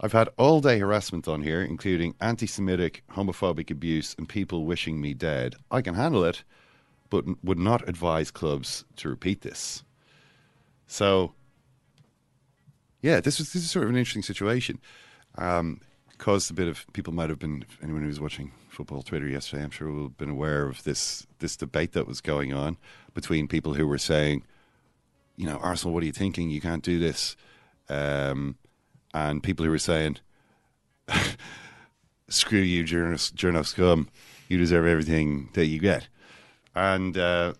I've had all day harassment on here, including anti Semitic, homophobic abuse, and people wishing me dead. I can handle it, but would not advise clubs to repeat this. So, yeah, this was this is sort of an interesting situation. Um, caused a bit of people might have been anyone who was watching football Twitter yesterday, I'm sure will have been aware of this this debate that was going on between people who were saying, you know, Arsenal, what are you thinking? You can't do this, um, and people who were saying, screw you, journos, journo scum, you deserve everything that you get, and. Uh,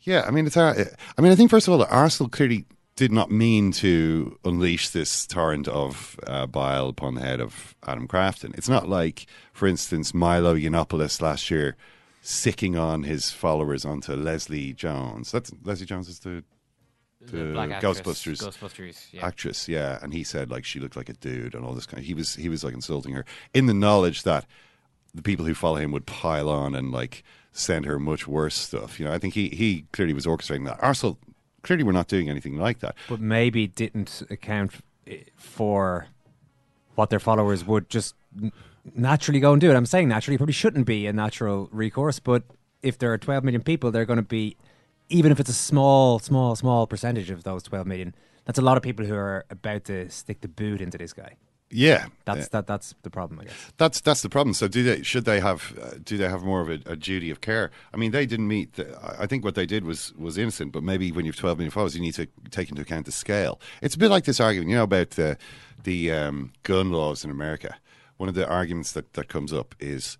yeah, I mean, it's. I mean, I think first of all, Arsenal clearly did not mean to unleash this torrent of uh, bile upon the head of Adam Crafton. It's not like, for instance, Milo Yiannopoulos last year sicking on his followers onto Leslie Jones. That's Leslie Jones is the the, The black actress, Ghostbusters Ghostbusters, yeah. actress, yeah. And he said like she looked like a dude and all this kind. Of, he was he was like insulting her in the knowledge that the people who follow him would pile on and like send her much worse stuff. You know, I think he he clearly was orchestrating that. Arsenal clearly were not doing anything like that. but maybe didn't account eh, for what their followers would just naturally go and do. And I'm saying naturally, probably shouldn't be a natural recourse, but if there are 12 million people, they're going to be, even if it's a small, small, small percentage of those 12 million, that's a lot of people who are about to stick the boot into this guy. Yeah, That's that. That's the problem, I guess. That's that's the problem. So do they should they have uh, do they have more of a, a duty of care? I mean, they didn't meet. The, I- think what they did was was innocent, but maybe when you have twelve million followers, you need to take into account the scale. It's a bit like this argument, you know, about the the um, gun laws in America. One of the arguments that that comes up is.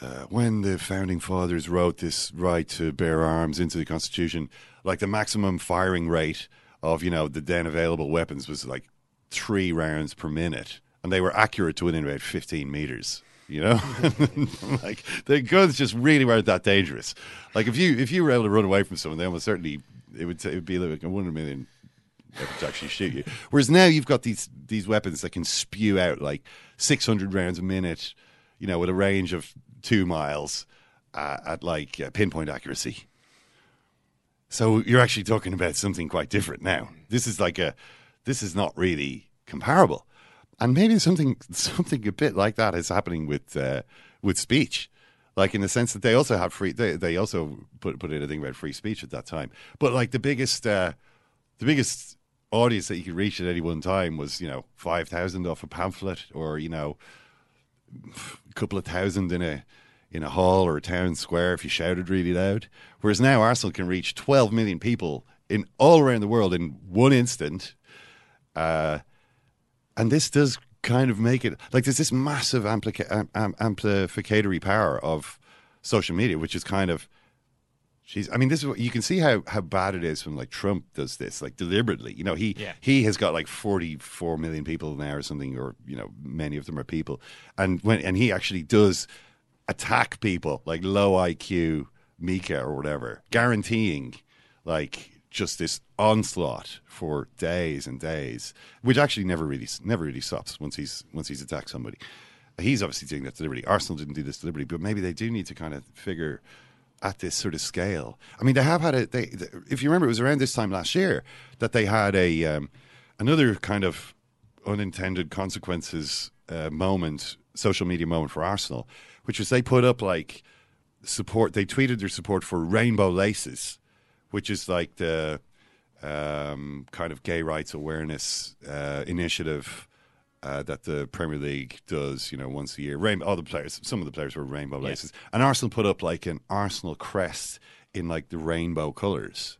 Uh, when the founding fathers wrote this right to bear arms into the Constitution, like the maximum firing rate of you know the then available weapons was like three rounds per minute, and they were accurate to within about fifteen meters. You know, like the guns just really weren't that dangerous. Like if you if you were able to run away from someone, they almost certainly it would it would be like a one in a million to actually shoot you. Whereas now you've got these these weapons that can spew out like six hundred rounds a minute, you know, with a range of two miles uh, at like uh, pinpoint accuracy. So you're actually talking about something quite different now. This is like a, this is not really comparable, and maybe something something a bit like that is happening with uh, with speech, like in the sense that they also have free. They they also put put in a thing about free speech at that time. But like the biggest uh, the biggest audience that you could reach at any one time was you know five thousand off a pamphlet, or you know a couple of thousand in a in a hall or a town square if you shouted really loud. Whereas now Arsenal can reach 12 million people in all around the world in one instant. Uh, and this does kind of make it like there's this massive amplica- am- am- amplificatory power of social media, which is kind of. Jeez, I mean, this is what you can see how, how bad it is when like Trump does this, like deliberately. You know, he Yeah. he has got like forty four million people now or something, or you know, many of them are people, and when and he actually does attack people like low IQ Mika or whatever, guaranteeing like just this onslaught for days and days, which actually never really never really stops once he's once he's attacked somebody. He's obviously doing that deliberately. Arsenal didn't do this deliberately, but maybe they do need to kind of figure at this sort of scale. I mean, they have had a. They, th if you remember, it was around this time last year that they had a um, another kind of unintended consequences uh, moment, social media moment for Arsenal, which was they put up like support. They tweeted their support for Rainbow Laces, which is like the um, kind of gay rights awareness uh, initiative. Uh, that the Premier League does, you know, once a year. Rainbow, all the players, some of the players were rainbow Yeah. laces, and Arsenal put up like an Arsenal crest in like the rainbow colours,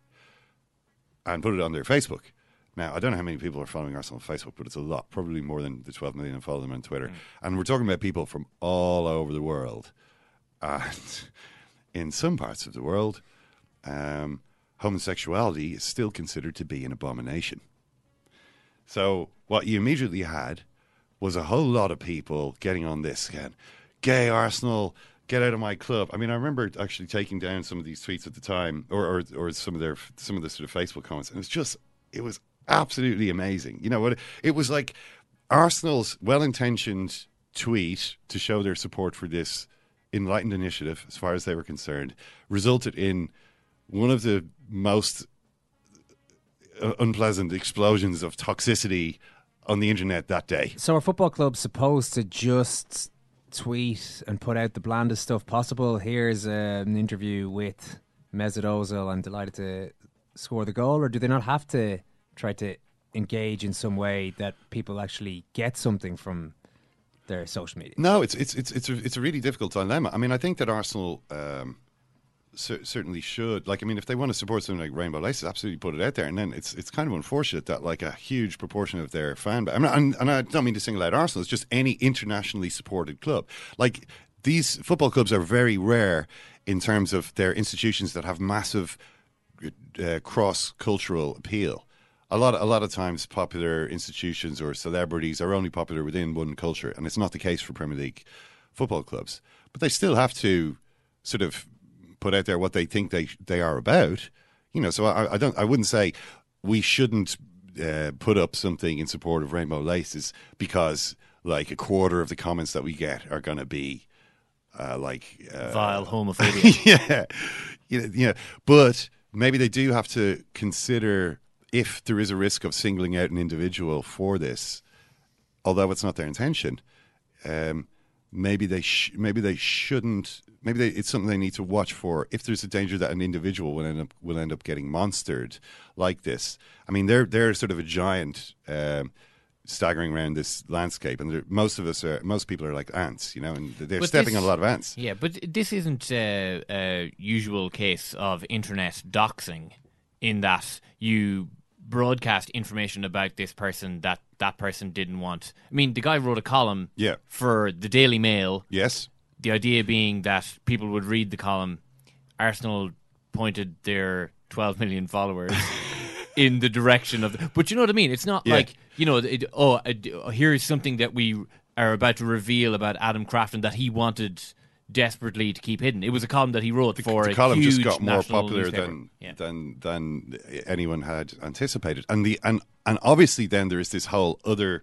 and put it on their Facebook. Now, I don't know how many people are following Arsenal on Facebook, but it's a lot, probably more than the 12 million who follow them on Twitter. And we're talking about people from all over the world. And in some parts of the world, um, homosexuality is still considered to be an abomination. So, what you immediately had was a whole lot of people getting on this again. Gay Arsenal, get out of my club. I mean, I remember actually taking down some of these tweets at the time, or or, or some of their some of the sort of Facebook comments, and it's just it was absolutely amazing. You know what? It was like Arsenal's well-intentioned tweet to show their support for this enlightened initiative, as far as they were concerned, resulted in one of the most uh, unpleasant explosions of toxicity on the internet that day. So are football clubs supposed to just tweet and put out the blandest stuff possible? Here's uh, an interview with Mesut Ozil. I'm delighted to score the goal, or do they not have to try to engage in some way that people actually get something from their social media. No, it's it's it's it's a, it's a really difficult dilemma. I mean, I think that Arsenal um, cer- certainly should. Like, I mean, if they want to support something like Rainbow Laces, absolutely put it out there. And then it's it's kind of unfortunate that like a huge proportion of their fan base. I mean, and, and I don't mean to single out Arsenal. It's just any internationally supported club. Like these football clubs are very rare in terms of their institutions that have massive uh, cross cultural appeal. A lot, a lot of times, popular institutions or celebrities are only popular within one culture, and it's not the case for Premier League football clubs. But they still have to sort of put out there what they think they they are about. You know, so I, I don't, I wouldn't say we shouldn't uh, put up something in support of Rainbow Laces because like a quarter of the comments that we get are going to be uh, like uh, Vile homophobia. yeah, you know, you know, but maybe they do have to consider if there is a risk of singling out an individual for this, although it's not their intention. Um, maybe they sh- maybe they shouldn't. Maybe they, it's something they need to watch for. If there's a danger that an individual will end up will end up getting monstered like this. I mean, they're they're sort of a giant. Um, staggering around this landscape, and most of us are, most people are like ants, you know, and they're But stepping this- on a lot of ants. Yeah, but this isn't a, a usual case of internet doxing in that you broadcast information about this person that that person didn't want. I mean, the guy wrote a column Yeah. for the Daily Mail. Yes. The idea being that people would read the column. Arsenal pointed their 12 million followers in the direction of. The, but you know what I mean? It's not Yeah. like you know. It, oh, uh, here is something that we are about to reveal about Adam Crafton that he wanted desperately to keep hidden. It was a column that he wrote for the a column huge just got more popular newspaper. than Yeah. than than anyone had anticipated, and the and and obviously then there is this whole other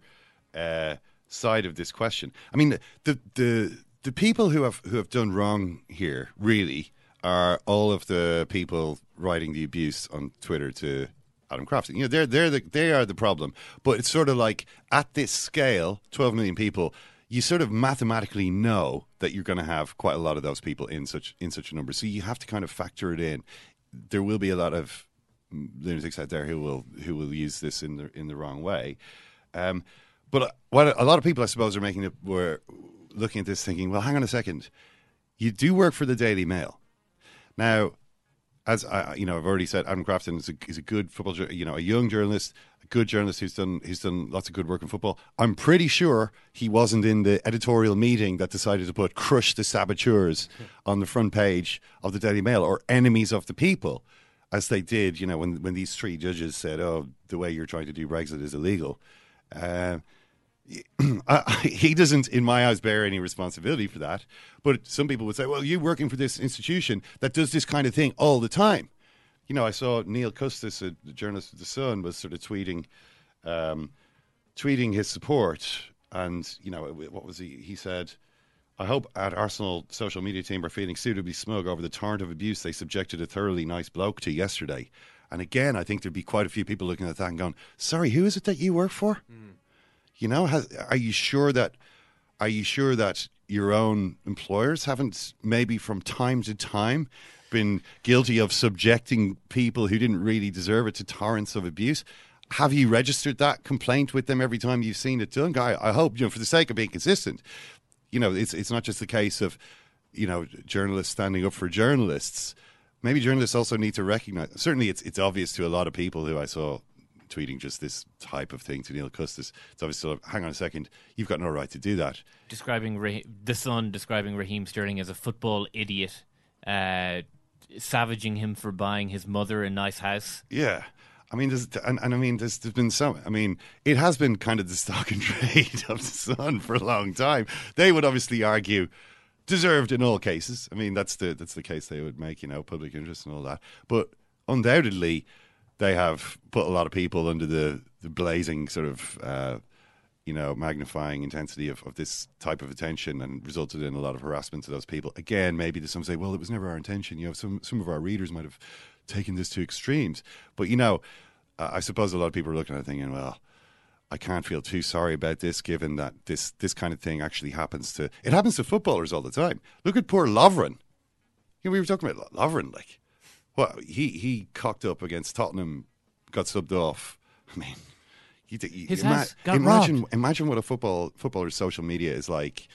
uh, side of this question. I mean, the the the people who have who have done wrong here really are all of the people writing the abuse on Twitter to Adam Crafton. You know, they're they're the, they are the problem. But it's sort of like at this scale, twelve million people. You sort of mathematically know that you're going to have quite a lot of those people in such in such a number, so you have to kind of factor it in. There will be a lot of lunatics out there who will who will use this in the in the wrong way. Um, but what a lot of people, I suppose, are making it were looking at this, thinking, "Well, hang on a second, you do work for the Daily Mail." Now, as I, you know, I've already said, Adam Crafton is a, is a good football, you know, a young journalist, a good journalist who's done who's done lots of good work in football. I'm pretty sure he wasn't in the editorial meeting that decided to put "Crush the Saboteurs" on the front page of the Daily Mail or "Enemies of the People," as they did, you know, when when these three judges said, "Oh, the way you're trying to do Brexit is illegal." Uh, he doesn't, in my eyes, bear any responsibility for that. But some people would say, well, you're working for this institution that does this kind of thing all the time. You know, I saw Neil Custis, a journalist of The Sun, was sort of tweeting, um, tweeting his support. And, you know, what was he? He said, I hope at Arsenal social media team are feeling suitably smug over the torrent of abuse they subjected a thoroughly nice bloke to yesterday. And again, I think there'd be quite a few people looking at that and going, sorry, who is it that you work for? You know, has, are you sure that are you sure that your own employers haven't maybe from time to time been guilty of subjecting people who didn't really deserve it to torrents of abuse? Have you registered that complaint with them every time you've seen it done? Guy, I hope, you know, for the sake of being consistent, you know, it's it's not just the case of, you know, journalists standing up for journalists. Maybe journalists also need to recognize. Certainly, it's it's obvious to a lot of people who I saw tweeting just this type of thing to Neil Custis. It's obvious. To, hang on a second, you've got no right to do that. describing Ra- the Sun describing Raheem Sterling as a football idiot, uh, savaging him for buying his mother a nice house. Yeah. I mean, there's, and, and I mean, there's, there's been some. I mean, it has been kind of the stock and trade of the Sun for a long time. They would obviously argue deserved in all cases. I mean, that's the that's the case they would make. You know, public interest and all that. But undoubtedly, they have put a lot of people under the, the blazing sort of. Uh, you know, magnifying intensity of, of this type of attention and resulted in a lot of harassment to those people. Again, maybe there's some say, well, it was never our intention. You know, some some of our readers might have taken this to extremes. But you know, uh, I suppose a lot of people are looking at it thinking, well, I can't feel too sorry about this, given that this this kind of thing actually happens to it happens to footballers all the time. Look at poor Lovren. You know, we were talking about Lovren, like, well, he he cocked up against Tottenham, got subbed off. I mean, You, you, His ima- house got imagine, robbed. imagine what a football footballer's social media is like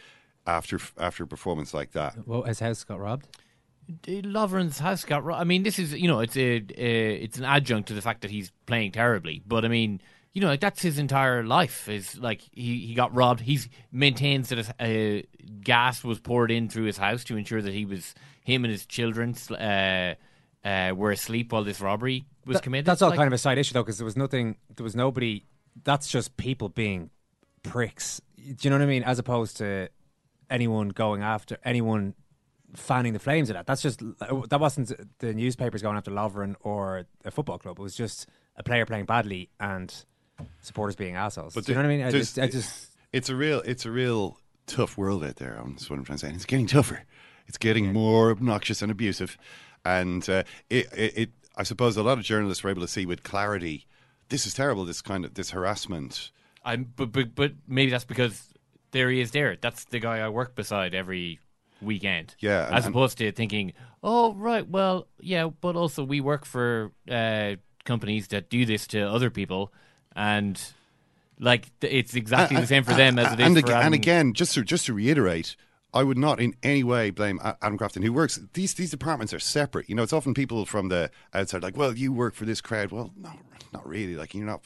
after after a performance like that. Well, his house got robbed. Lovren's house got. robbed. I mean, this is you know, it's a uh, it's an adjunct to the fact that he's playing terribly. But I mean, you know, like that's his entire life. Is like he, he got robbed. He maintains that his, uh, gas was poured in through his house to ensure that he was him and his children uh, uh, were asleep while this robbery was That- committed. That's all Like, kind of a side issue though, because there was nothing. There was nobody. That's just people being pricks. Do you know what I mean? As opposed to anyone going after anyone fanning the flames of that. That's just that wasn't the newspapers going after Lovren or a football club. It was just a player playing badly and supporters being assholes. But Do you know what I mean? I just, I just it's a real it's a real tough world out there. That's what I'm trying to say. And it's getting tougher. It's getting more obnoxious and abusive, and uh, it, it, it. I suppose a lot of journalists were able to see with clarity. This is terrible. This kind of this harassment. I'm, but, but but maybe that's because there he is. There, that's the guy I work beside every weekend. Yeah, and- as and- opposed to thinking, oh right, well yeah, but also we work for uh, companies that do this to other people, and like it's exactly the same for them as it is and, for and again, just to just to reiterate, I would not in any way blame Adam Crafton, who works. These these departments are separate. You know, it's often people from the outside, like, well, you work for this crowd. Well, no, not really. Like, you're not.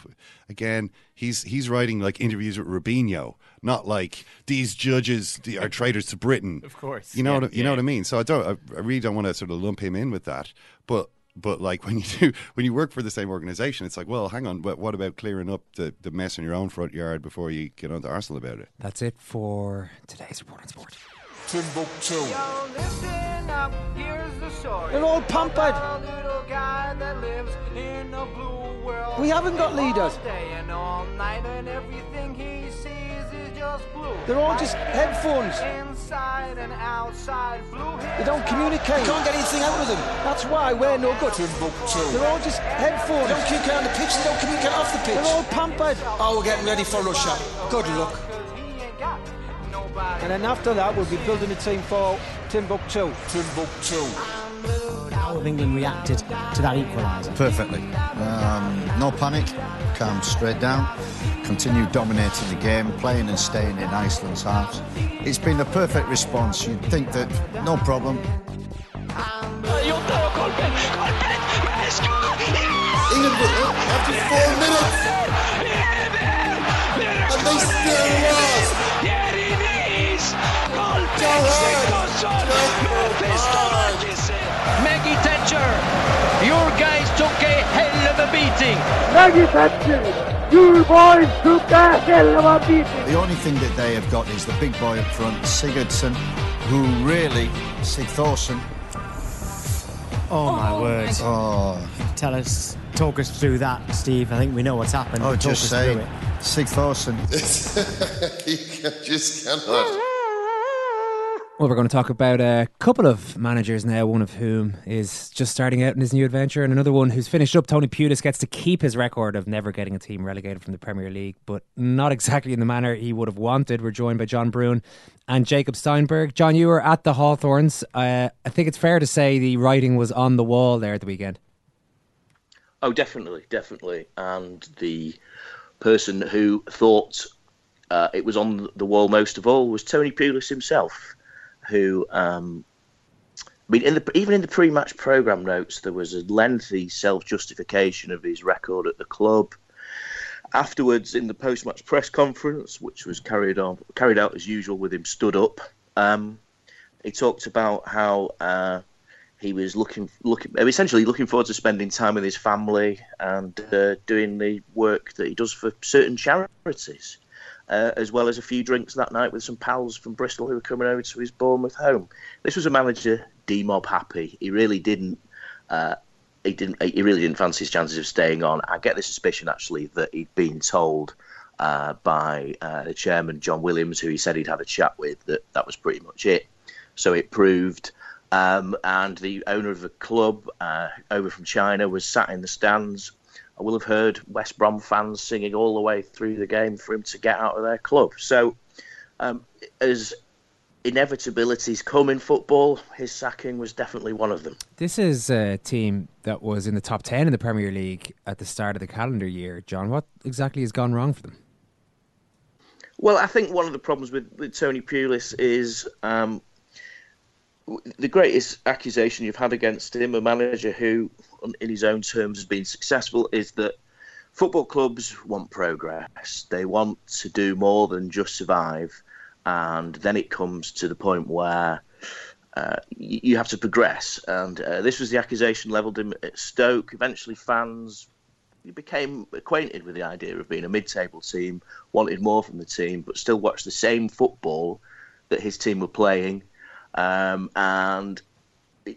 Again, he's he's writing like interviews with Robinho, not like these judges are traitors to Britain. Of course, you know yeah, what I- you yeah. know what I mean. So I don't. I, I really don't want to sort of lump him in with that, but. But like when you do, when you work for the same organisation, it's like, well, hang on, but what about clearing up the, the mess in your own front yard before you get on to Arsenal about it? that's it for today's report on sport. Timbuktu. They're all pampered. We haven't got leaders. They're all just headphones. They don't communicate. You can't get anything out of them. That's why we're no good. They're all just headphones. They don't communicate on the pitch. They don't communicate off the pitch. They're all pampered. Oh, we're getting ready for Russia. Good luck. And then after that, we'll be building a team for Timbuktu. Timbuktu. How have England reacted to that equaliser? Perfectly. Um, no panic, calm straight down, continue dominating the game, playing and staying in Iceland's halves. It's been a perfect response. You'd think that no problem. England were up after four minutes. And they still lost. Maggie Thatcher, your guys took a hell of a beating. Maggie Thatcher, you boys took a hell of a beating. The only thing that they have got is the big boy up front, Sigurdsson, who really, Sigthorsson. Oh my oh, word! Oh, Tell us, talk us through that, Steve. I think we know what's happened. oh but talk just us say, Sig it. Sigthorsson. you can- just cannot. Well, we're going to talk about a couple of managers now, one of whom is just starting out in his new adventure, and another one who's finished up. Tony Pulis gets to keep his record of never getting a team relegated from the Premier League, but not exactly in the manner he would have wanted. We're joined by John Brewin and Jacob Steinberg. John, you were at the Hawthorns. Uh, I think it's fair to say the writing was on the wall there at the weekend. Oh, definitely, definitely. And the person who thought uh, it was on the wall most of all was Tony Pulis himself, who, um, I mean, in the, even in the pre-match program notes, there was a lengthy self-justification of his record at the club. Afterwards, in the post-match press conference, which was carried on carried out as usual with him stood up, um, he talked about how. Uh, he was looking looking essentially looking forward to spending time with his family and uh, doing the work that he does for certain charities, uh, as well as a few drinks that night with some pals from Bristol who were coming over to his Bournemouth home. This was a manager D-mob happy. He really didn't. Uh, he didn't. He really didn't fancy his chances of staying on. I get the suspicion actually that he'd been told uh, by uh, the chairman John Williams, who he said he'd had a chat with, that that was pretty much it. So it proved. Um, and the owner of the club uh, over from China was sat in the stands. I will have heard West Brom fans singing all the way through the game for him to get out of their club. So, um, as inevitabilities come in football. His sacking was definitely one of them. This is a team that was in the top 10 in the Premier League at the start of the calendar year. John, what exactly has gone wrong for them? Well, I think one of the problems with, with Tony Pulis is um, the greatest accusation you've had against him, a manager who, in his own terms, has been successful, is that football clubs want progress. They want to do more than just survive. And then it comes to the point where uh, you have to progress. And uh, this was the accusation levelled at Stoke. Eventually, fans became acquainted with the idea of being a mid-table team, wanted more from the team, but still watched the same football that his team were playing, um, and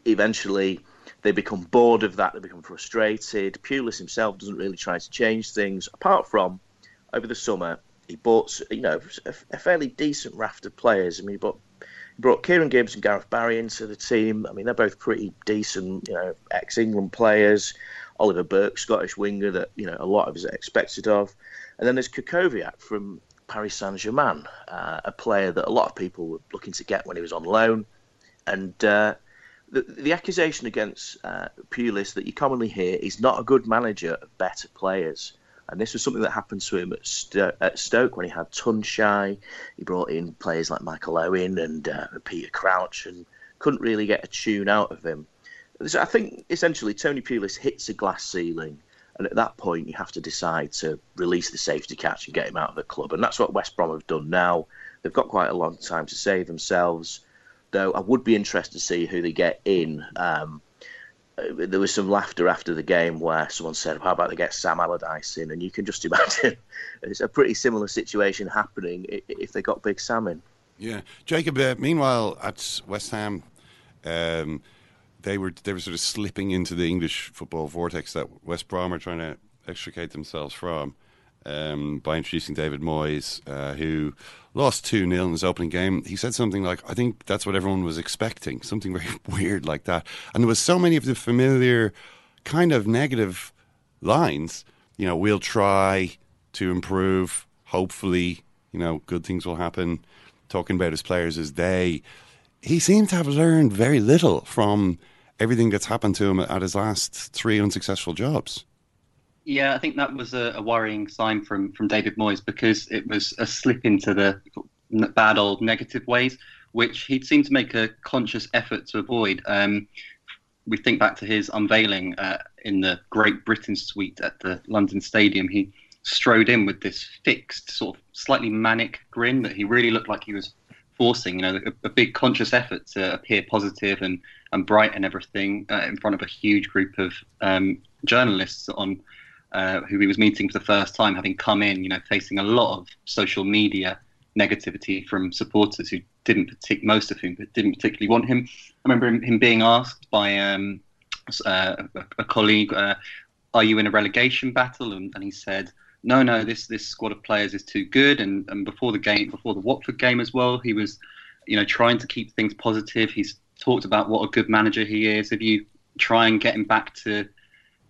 eventually they become bored of that. They become frustrated. Pulis himself doesn't really try to change things, apart from over the summer he bought you know a, a fairly decent raft of players. I mean, he he brought Kieran Gibbs and Gareth Barry into the team. I mean, they're both pretty decent, you know, ex-England players. Oliver Burke, Scottish winger that you know a lot of us are expected of, and then there's Krychowiak from Paris Saint Germain, uh, a player that a lot of people were looking to get when he was on loan, and uh, the, the accusation against uh, Pulis that you commonly hear is not a good manager of better players. And this was something that happened to him at, Sto- at Stoke when he had Tuncay. He brought in players like Michael Owen and uh, Peter Crouch and couldn't really get a tune out of him. So I think essentially Tony Pulis hits a glass ceiling, and at that point you have to decide to release the safety catch and get him out of the club, and that's what West Brom have done now. They've got quite a long time to save themselves, though. I would be interested to see who they get in. Um, uh, there was some laughter after the game where someone said, "How about they get Sam Allardyce in?" And you can just imagine it's a pretty similar situation happening if they got Big Sam in. Yeah, Jacob. Uh, meanwhile, at West Ham. Um, they were they were sort of slipping into the English football vortex that West Brom are trying to extricate themselves from um, by introducing David Moyes, uh, who lost 2 0 in his opening game. He said something like, I think that's what everyone was expecting, something very weird like that. And there was so many of the familiar kind of negative lines. You know, we'll try to improve, hopefully, you know, good things will happen. Talking about his players as they. He seemed to have learned very little from everything that's happened to him at his last three unsuccessful jobs. Yeah, I think that was a, a, worrying sign from from David Moyes because it was a slip into the bad old negative ways, which he'd seemed to make a conscious effort to avoid. Um, we think back to his unveiling uh, in the Great Britain suite at the London Stadium. He strode in with this fixed, sort of slightly manic grin that he really looked like he was forcing, you know, a, a big conscious effort to appear positive and, and bright and everything uh, in front of a huge group of um, journalists on uh, who he was meeting for the first time, having come in, you know, facing a lot of social media negativity from supporters who didn't partic- most of whom didn't particularly want him. I remember him, him being asked by um, uh, a, a, colleague, uh, "Are you in a relegation battle?" And, and he said no, no, this this squad of players is too good. And, and before the game, before the Watford game as well, he was, you know, trying to keep things positive. He's talked about what a good manager he is. If you try and get him back to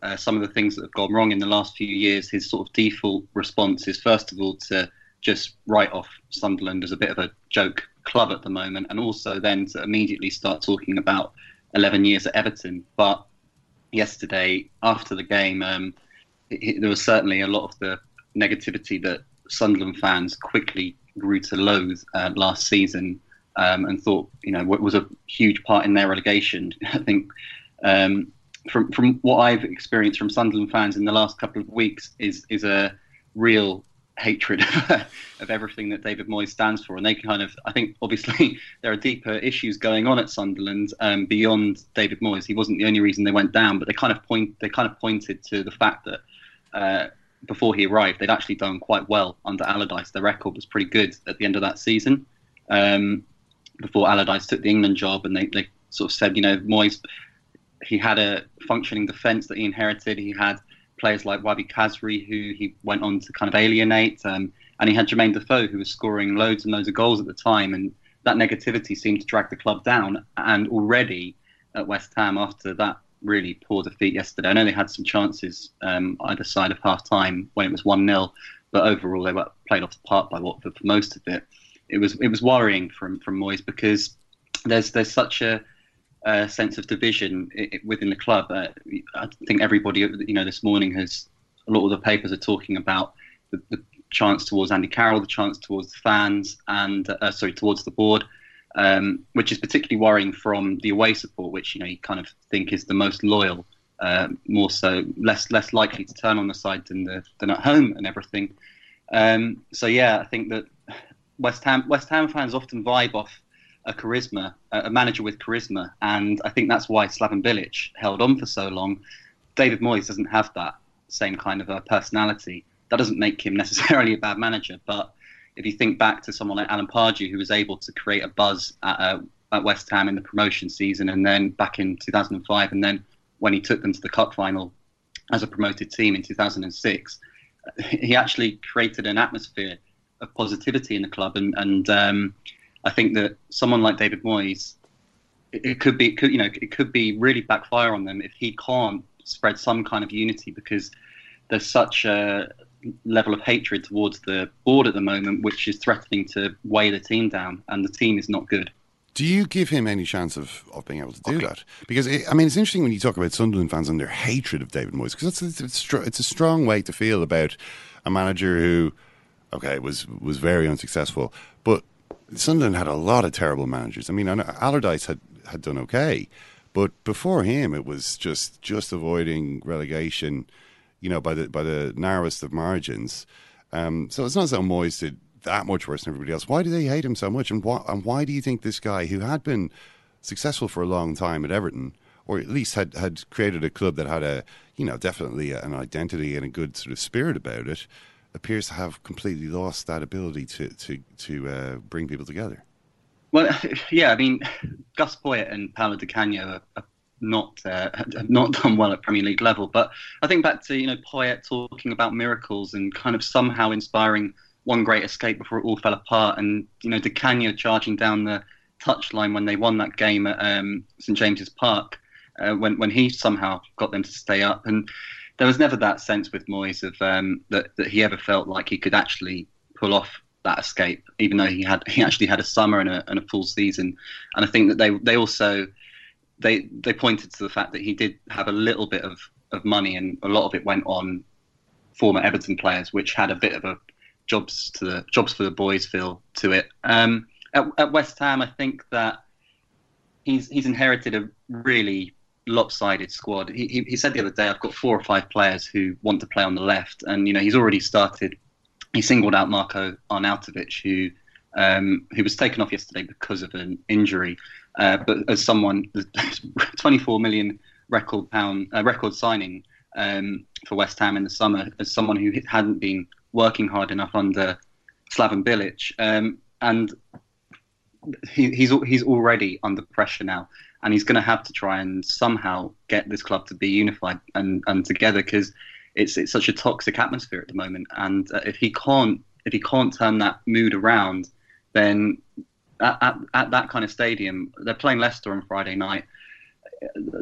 uh, some of the things that have gone wrong in the last few years, his sort of default response is first of all to just write off Sunderland as a bit of a joke club at the moment, and also then to immediately start talking about 11 years at Everton. But yesterday, after the game, um, it, there was certainly a lot of the negativity that Sunderland fans quickly grew to loathe uh, last season um, and thought, you know, was a huge part in their relegation. I think um, from from what I've experienced from Sunderland fans in the last couple of weeks is is a real hatred of everything that David Moyes stands for, and they kind of, I think, obviously there are deeper issues going on at Sunderland um, beyond David Moyes. He wasn't the only reason they went down, but they kind of point, they kind of pointed to the fact that uh, before he arrived, they'd actually done quite well under Allardyce. Their record was pretty good at the end of that season. Um, before Allardyce took the England job, and they, they sort of said, you know, Moyes, he had a functioning defence that he inherited. He had players like Wahbi Khazri, who he went on to kind of alienate, um, and he had Jermaine Defoe, who was scoring loads and loads of goals at the time, and that negativity seemed to drag the club down. And already at West Ham, after that really poor defeat yesterday. I know they had some chances um, either side of half time when it was 1 0, but overall they were played off the park by Watford for most of it. it was it was worrying from from Moyes because there's there's such a, a sense of division within the club. Uh, I think everybody, you know, this morning has a lot of the papers are talking about the, the chance towards Andy Carroll, the chance towards the fans, and uh, sorry, towards the board, um, which is particularly worrying from the away support, which you know you kind of think is the most loyal, uh, more so less less likely to turn on the side than the than at home and everything. Um, so yeah, I think that West Ham West Ham fans often vibe off a charisma, a manager with charisma, and I think that's why Slaven Bilic held on for so long. David Moyes doesn't have that same kind of a personality. That doesn't make him necessarily a bad manager, but if you think back to someone like Alan Pardew, who was able to create a buzz at, uh, at West Ham in the promotion season, and then back in 2005, and then when he took them to the cup final as a promoted team in 2006, he actually created an atmosphere of positivity in the club, and, and um, I think that someone like David Moyes, it, it could be, it could, you know, it could be really backfire on them if he can't spread some kind of unity because there's such a level of hatred towards the board at the moment, which is threatening to weigh the team down, and the team is not good. Do you give him any chance of, of being able to do that? Because it, I mean, it's interesting when you talk about Sunderland fans and their hatred of David Moyes, because it's, it's, it's a strong way to feel about a manager who, okay, was was very unsuccessful, but Sunderland had a lot of terrible managers. I mean, I Allardyce had had done okay, but before him, it was just just avoiding relegation, you know, by the by the narrowest of margins. Um, so it's not as though Moyes did that much worse than everybody else. Why do they hate him so much? And why, and why do you think this guy, who had been successful for a long time at Everton, or at least had, had created a club that had a, you know, definitely an identity and a good sort of spirit about it, appears to have completely lost that ability to to to uh, bring people together? Well, yeah, I mean, Gus Poyet and Paolo Di Canio are, are not uh, have not done well at Premier League level. But I think back to you know Poyet talking about miracles and kind of somehow inspiring one great escape before it all fell apart, and you know Di Canio charging down the touchline when they won that game at um, St James's Park, uh, when when he somehow got them to stay up, and there was never that sense with Moyes of um, that that he ever felt like he could actually pull off that escape, even though he had he actually had a summer and a, and a full season, and I think that they they also they they pointed to the fact that he did have a little bit of, of money and a lot of it went on former Everton players, which had a bit of a jobs to the jobs for the boys feel to it. Um, at, at West Ham, I think that he's he's inherited a really lopsided squad. He, he, he said the other day, I've got four or five players who want to play on the left, and you know he's already started. He singled out Marko Arnautovic, who um, who was taken off yesterday because of an injury. Uh, but as someone, 24 million record pound uh, record signing um, for West Ham in the summer, as someone who hadn't been working hard enough under Slaven Bilic, um, and he, he's he's already under pressure now, and he's going to have to try and somehow get this club to be unified and, and together because it's it's such a toxic atmosphere at the moment, and uh, if he can't if he can't turn that mood around, then at, at, at that kind of stadium, they're playing Leicester on Friday night.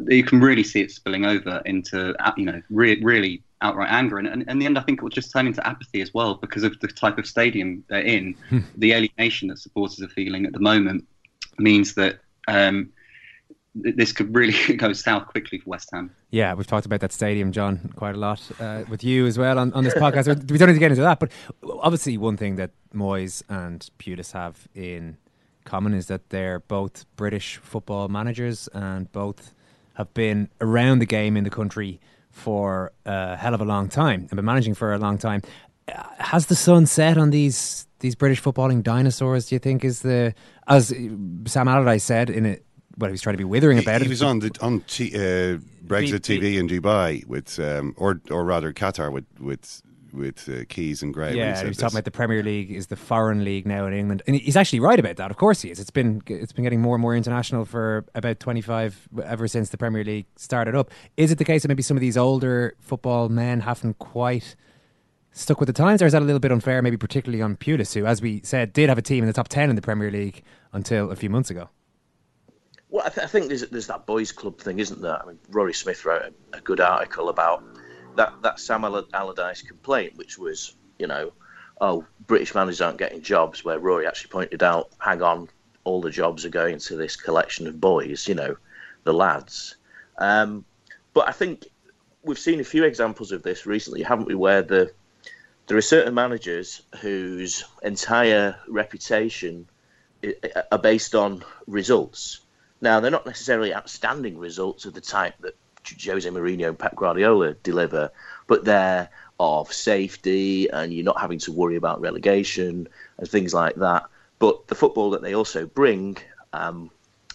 You can really see it spilling over into uh, you know re- really outright anger, and, and in the end, I think it will just turn into apathy as well because of the type of stadium they're in. the alienation that supporters are feeling at the moment means that um, th- this could really go south quickly for West Ham. Yeah, we've talked about that stadium, John, quite a lot uh, with you as well on, on this podcast. we don't need to get into that, but obviously, one thing that Moyes and Pulis have in common is that they're both British football managers and both have been around the game in the country for a hell of a long time and been managing for a long time. Uh, Has the sun set on these these British footballing dinosaurs? Do you think is the as Sam Allardyce said in it? Well, he was trying to be withering about he it. was on the on t- uh, Brexit TV in Dubai with, um, or or rather Qatar with with with uh, Keys and Gray. when Yeah, said he was this. talking about the Premier League is the foreign league now in England, and he's actually right about that. Of course, he is. It's been it's been getting more and more international for about twenty five ever since the Premier League started up. Is it the case that maybe some of these older football men haven't quite stuck with the times, or is that a little bit unfair? Maybe particularly on Pulis, who, as we said, did have a team in the top ten in the Premier League until a few months ago. Well, I, th- I think there's there's that boys' club thing, isn't there? I mean, Rory Smith wrote a, a good article about that that Sam Allardyce complaint, which was, you know, oh, British managers aren't getting jobs, where Rory actually pointed out, hang on, all the jobs are going to this collection of boys, you know, the lads. Um, but I think we've seen a few examples of this recently, haven't we? Where the there are certain managers whose entire reputation are based on results. Now, they're not necessarily outstanding results of the type that Jose Mourinho and Pep Guardiola deliver, but they're of safety and you're not having to worry about relegation and things like that. But the football that they also bring um,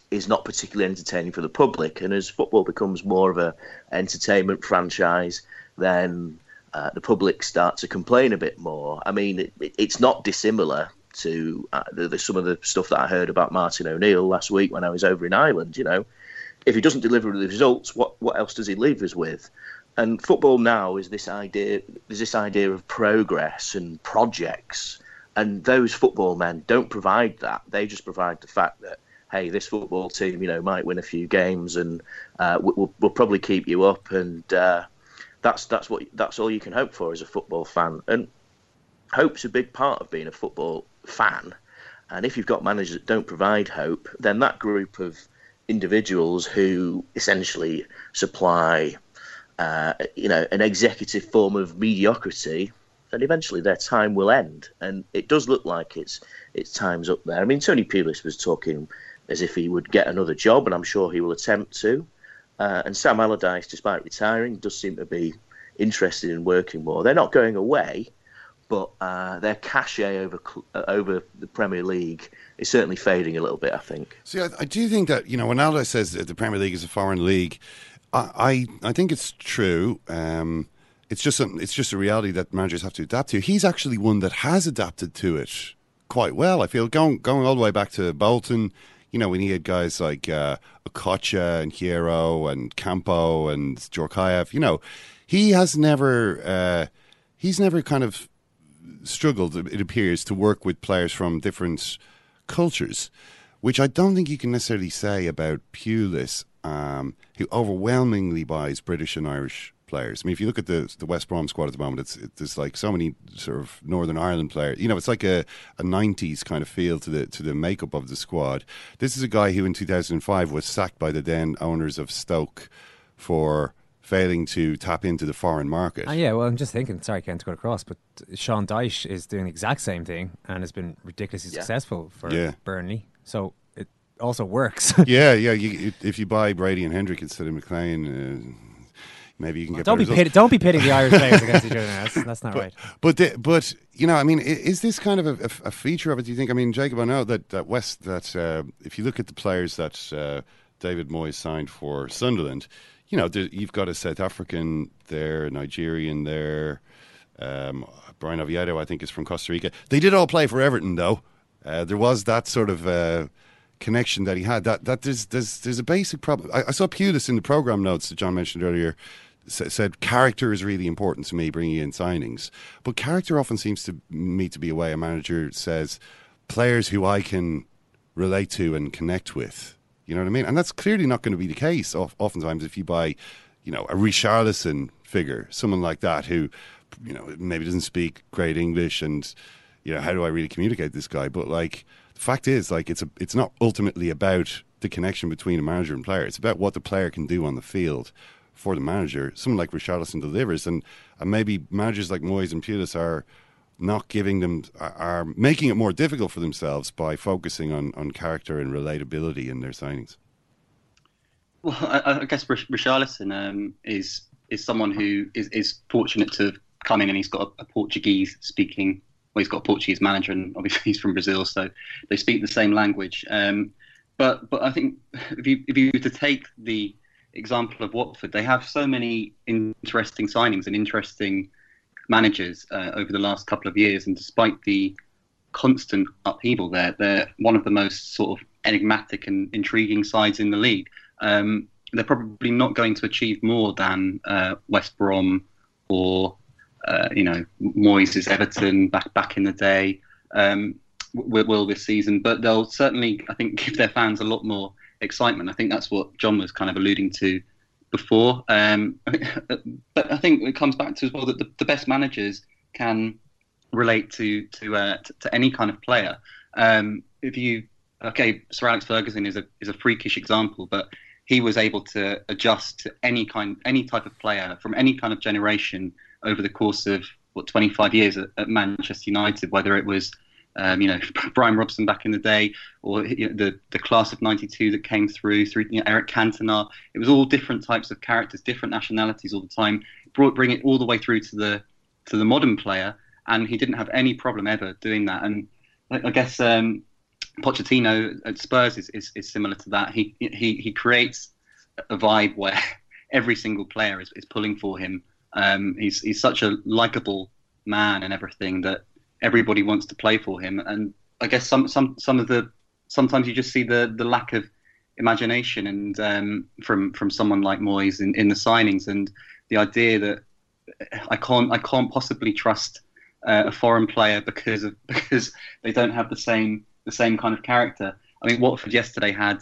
is not particularly entertaining for the public. And as football becomes more of a entertainment franchise, then uh, the public start to complain a bit more. I mean, it, it, it's not dissimilar to uh, the, the, some of the stuff that I heard about Martin O'Neill last week when I was over in Ireland. You know, if he doesn't deliver the results, what what else does he leave us with? And football now is this idea. There's this idea of progress and projects, and those football men don't provide that. They just provide the fact that hey, this football team, you know, might win a few games and uh, we'll, we'll probably keep you up, and uh, that's that's what that's all you can hope for as a football fan. And hope's a big part of being a football fan. And if you've got managers that don't provide hope, then that group of individuals who essentially supply, uh, you know, an executive form of mediocrity, then eventually their time will end. And it does look like it's it's time's up there. I mean, Tony Pulis was talking as if he would get another job, and I'm sure he will attempt to. Uh, and Sam Allardyce, despite retiring, does seem to be interested in working more. They're not going away, but uh, their cachet over over the Premier League is certainly fading a little bit. I think. See, I, I do think that you know when Allardyce says that the Premier League is a foreign league, I I, I think it's true. Um, it's just something. It's just a reality that managers have to adapt to. He's actually one that has adapted to it quite well. I feel going going all the way back to Bolton you know, when he had guys like uh, Okocha and Hierro and Campo and Djorkaeff, you know, he has never, uh, he's never kind of struggled, it appears, to work with players from different cultures, which I don't think you can necessarily say about Pulis, um, who overwhelmingly buys British and Irish players. I mean, if you look at the the West Brom squad at the moment, it's it, there's like so many sort of Northern Ireland players. You know, it's like a, a '90s kind of feel to the to the makeup of the squad. This is a guy who in 2005 was sacked by the then owners of Stoke for failing to tap into the foreign market. Uh, yeah, well, I'm just thinking. Sorry, Ken, to go across, but Sean Dyche is doing the exact same thing and has been ridiculously yeah. successful for yeah. Burnley. So it also works. yeah, yeah. You, if you buy Brady and Hendrick instead of McClean. Uh, maybe you can well, get. Don't be pitting, don't be pitting the Irish players against each other. That's, that's not but, right. But the, but you know, I mean, is this kind of a, a, a, feature of it? Do you think? I mean, Jacob, I know that that West that uh, if you look at the players that uh, David Moyes signed for Sunderland, you know, you've got a South African there, a Nigerian there. Um, Bryan Oviedo, I think, is from Costa Rica. They did all play for Everton, though. Uh, there was that sort of uh, connection that he had. That that there's there's there's a basic problem. I, I saw Pulis in the program notes that John mentioned earlier said character is really important to me bringing in signings. But character often seems to me to be a way a manager says players who I can relate to and connect with. You know what I mean? And that's clearly not going to be the case. Oftentimes, if you buy, you know, a Richarlison figure, someone like that who, you know, maybe doesn't speak great English, and you know, how do I really communicate this guy? But like, the fact is, like, it's a, it's not ultimately about the connection between a manager and player. It's about what the player can do on the field for the manager. Someone like Richarlison delivers, and, and maybe managers like Moyes and Pulis are not giving them are, making it more difficult for themselves by focusing on, on character and relatability in their signings. Well, I, I guess Richarlison um, is is someone who is, is fortunate to come in and he's got a, a Portuguese speaking. Well, he's got a Portuguese manager, and obviously he's from Brazil, so they speak the same language. Um, but but I think if you if you were to take the example of Watford. They have so many interesting signings and interesting managers uh, over the last couple of years, and despite the constant upheaval there, they're one of the most sort of enigmatic and intriguing sides in the league. Um, they're probably not going to achieve more than uh, West Brom or uh, you know Moyes' Everton back back in the day um, will, will this season, but they'll certainly I think give their fans a lot more excitement. I think that's what John was kind of alluding to before. Um, but I think it comes back to as well that the, the best managers can relate to to, uh, to to any kind of player. Um, if you okay, Sir Alex Ferguson is a is a freakish example, but he was able to adjust to any kind any type of player from any kind of generation over the course of what 25 years at, at Manchester United, whether it was um, you know Brian Robson back in the day, or you know, the the class of '92 that came through through you know, Eric Cantona. It was all different types of characters, different nationalities all the time. Brought bring it all the way through to the to the modern player, and he didn't have any problem ever doing that. And I, I guess um, Pochettino at Spurs is, is, is similar to that. He he he creates a vibe where every single player is, is pulling for him. Um, he's he's such a likable man and everything that everybody wants to play for him. And I guess some some some of the sometimes you just see the the lack of imagination and um, from from someone like Moyes in, in the signings and the idea that I can't I can't possibly trust uh, a foreign player because of because they don't have the same the same kind of character. I mean, Watford yesterday had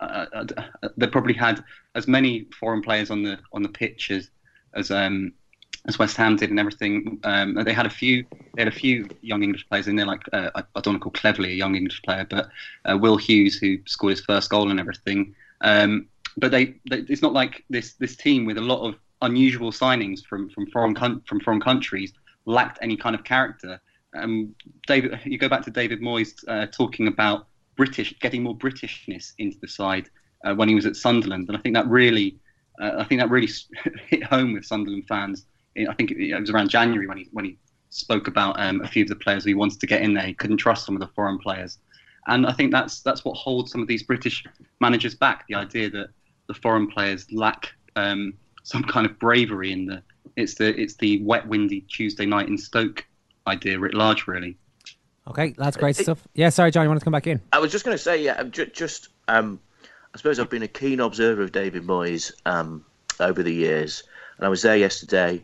uh, uh, they probably had as many foreign players on the on the pitch as as um, as West Ham did and everything. Um, they had a few they had a few young English players in there, like uh, I, don't want to call Cleverley a young English player, but uh, Will Hughes who scored his first goal and everything. Um, but they, they, it's not like this this team with a lot of unusual signings from from foreign from foreign countries lacked any kind of character. Um, David, you go back to David Moyes uh, talking about British, getting more Britishness into the side uh, when he was at Sunderland, and I think that really, uh, I think that really hit home with Sunderland fans. I think it, was around January when he when he spoke about um, a few of the players he wanted to get in there. He couldn't trust some of the foreign players, and I think that's that's what holds some of these British managers back. The idea that the foreign players lack um, some kind of bravery in the it's the it's the wet, windy Tuesday night in Stoke idea writ large, really. Okay, that's great stuff. Yeah, sorry, John, you wanted to come back in? I was just going to say, yeah, ju- just um, I suppose I've been a keen observer of David Moyes um, over the years, and I was there yesterday,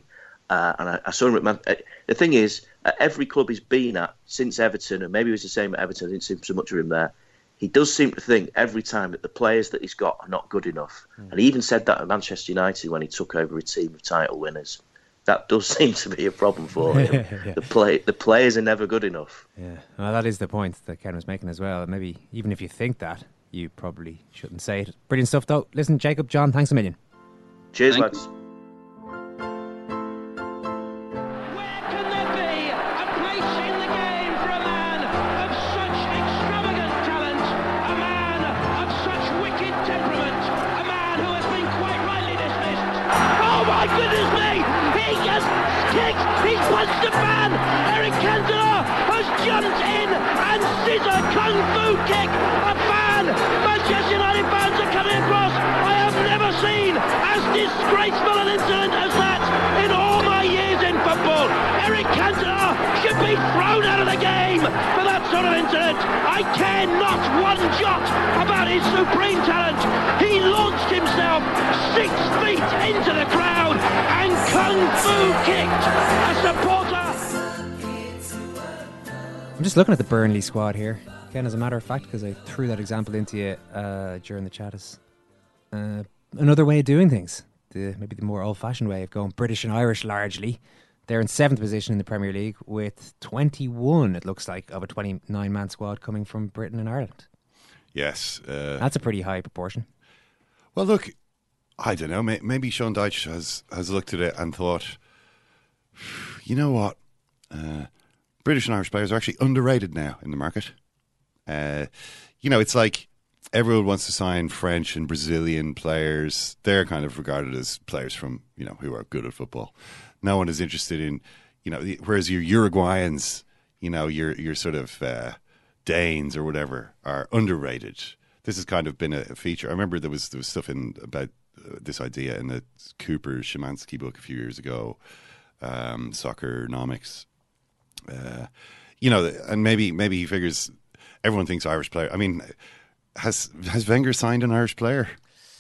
uh, and I, I, saw him at Man- uh, The thing is, at every club he's been at since Everton, and maybe it was the same at Everton. I didn't see so much of him there. He does seem to think every time that the players that he's got are not good enough, mm. and he even said that at Manchester United when he took over a team of title winners that does seem to be a problem for him. yeah. The play, the players are never good enough. Yeah, well, that is the point that Ken was making as well. Maybe even if you think that, you probably shouldn't say it. Brilliant stuff, though. Listen, Jacob, John, thanks a million. Cheers, Thanks. lads. disgraceful game for that sort of incident. I care not one jot about his supreme talent. He launched himself six feet into the crowd and kung fu kicked a supporter. I'm just looking at the Burnley squad here. Again, as a matter of fact, because I threw that example into you uh, during the chat, is uh, another way of doing things the maybe the more old fashioned way of going British and Irish largely. They're in seventh position in the Premier League with 21, it looks like, of a 29 man squad coming from Britain and Ireland. Yes. Uh, That's a pretty high proportion. Well, look, I don't know. Maybe Sean Dyche has, has looked at it and thought, you know what? Uh, British and Irish players are actually underrated now in the market. Uh, you know, it's like everyone wants to sign French and Brazilian players. They're kind of regarded as players from you know who are good at football. No one is interested in you know whereas your Uruguayans, you know your your sort of uh, Danes or whatever are underrated. This has kind of been a, feature. I remember there was there was stuff in about uh, this idea in the Kuper Szymanski book a few years ago, um, Soccernomics. Uh, you know, and maybe maybe he figures everyone thinks Irish player. I mean, has has Wenger signed an Irish player?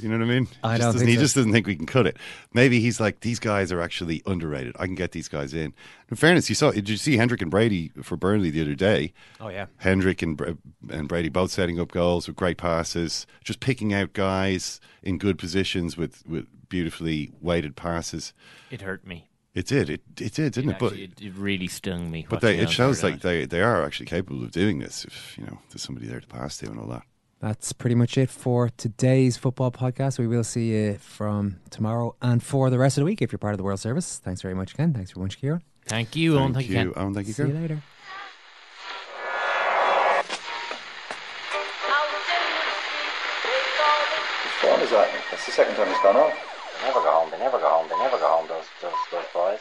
You know what I mean? I don't think he so. just doesn't think we can cut it. Maybe he's like these guys are actually underrated. I can get these guys in. In fairness, you saw did you see Hendrick and Brady for Burnley the other day? Oh yeah, Hendrick and and Brady both setting up goals with great passes, just picking out guys in good positions with with beautifully weighted passes. It hurt me. It did. It it did, didn't it? But Actually, it, it really stung me. but they, it shows like they, they are actually capable of doing this. If you know there's somebody there to pass to and all that. That's pretty much it for today's football podcast. We will see you from tomorrow and for the rest of the week if you're part of the World Service. Thanks very much, Ken. Thanks very much, Kieran. Thank you, Owen. Thank, Thank you, you, Ken. Owen. Thank you, See you later. Which one is that? That's the second time it's gone off. They never go home. They never go home. They never go home. Those those those boys.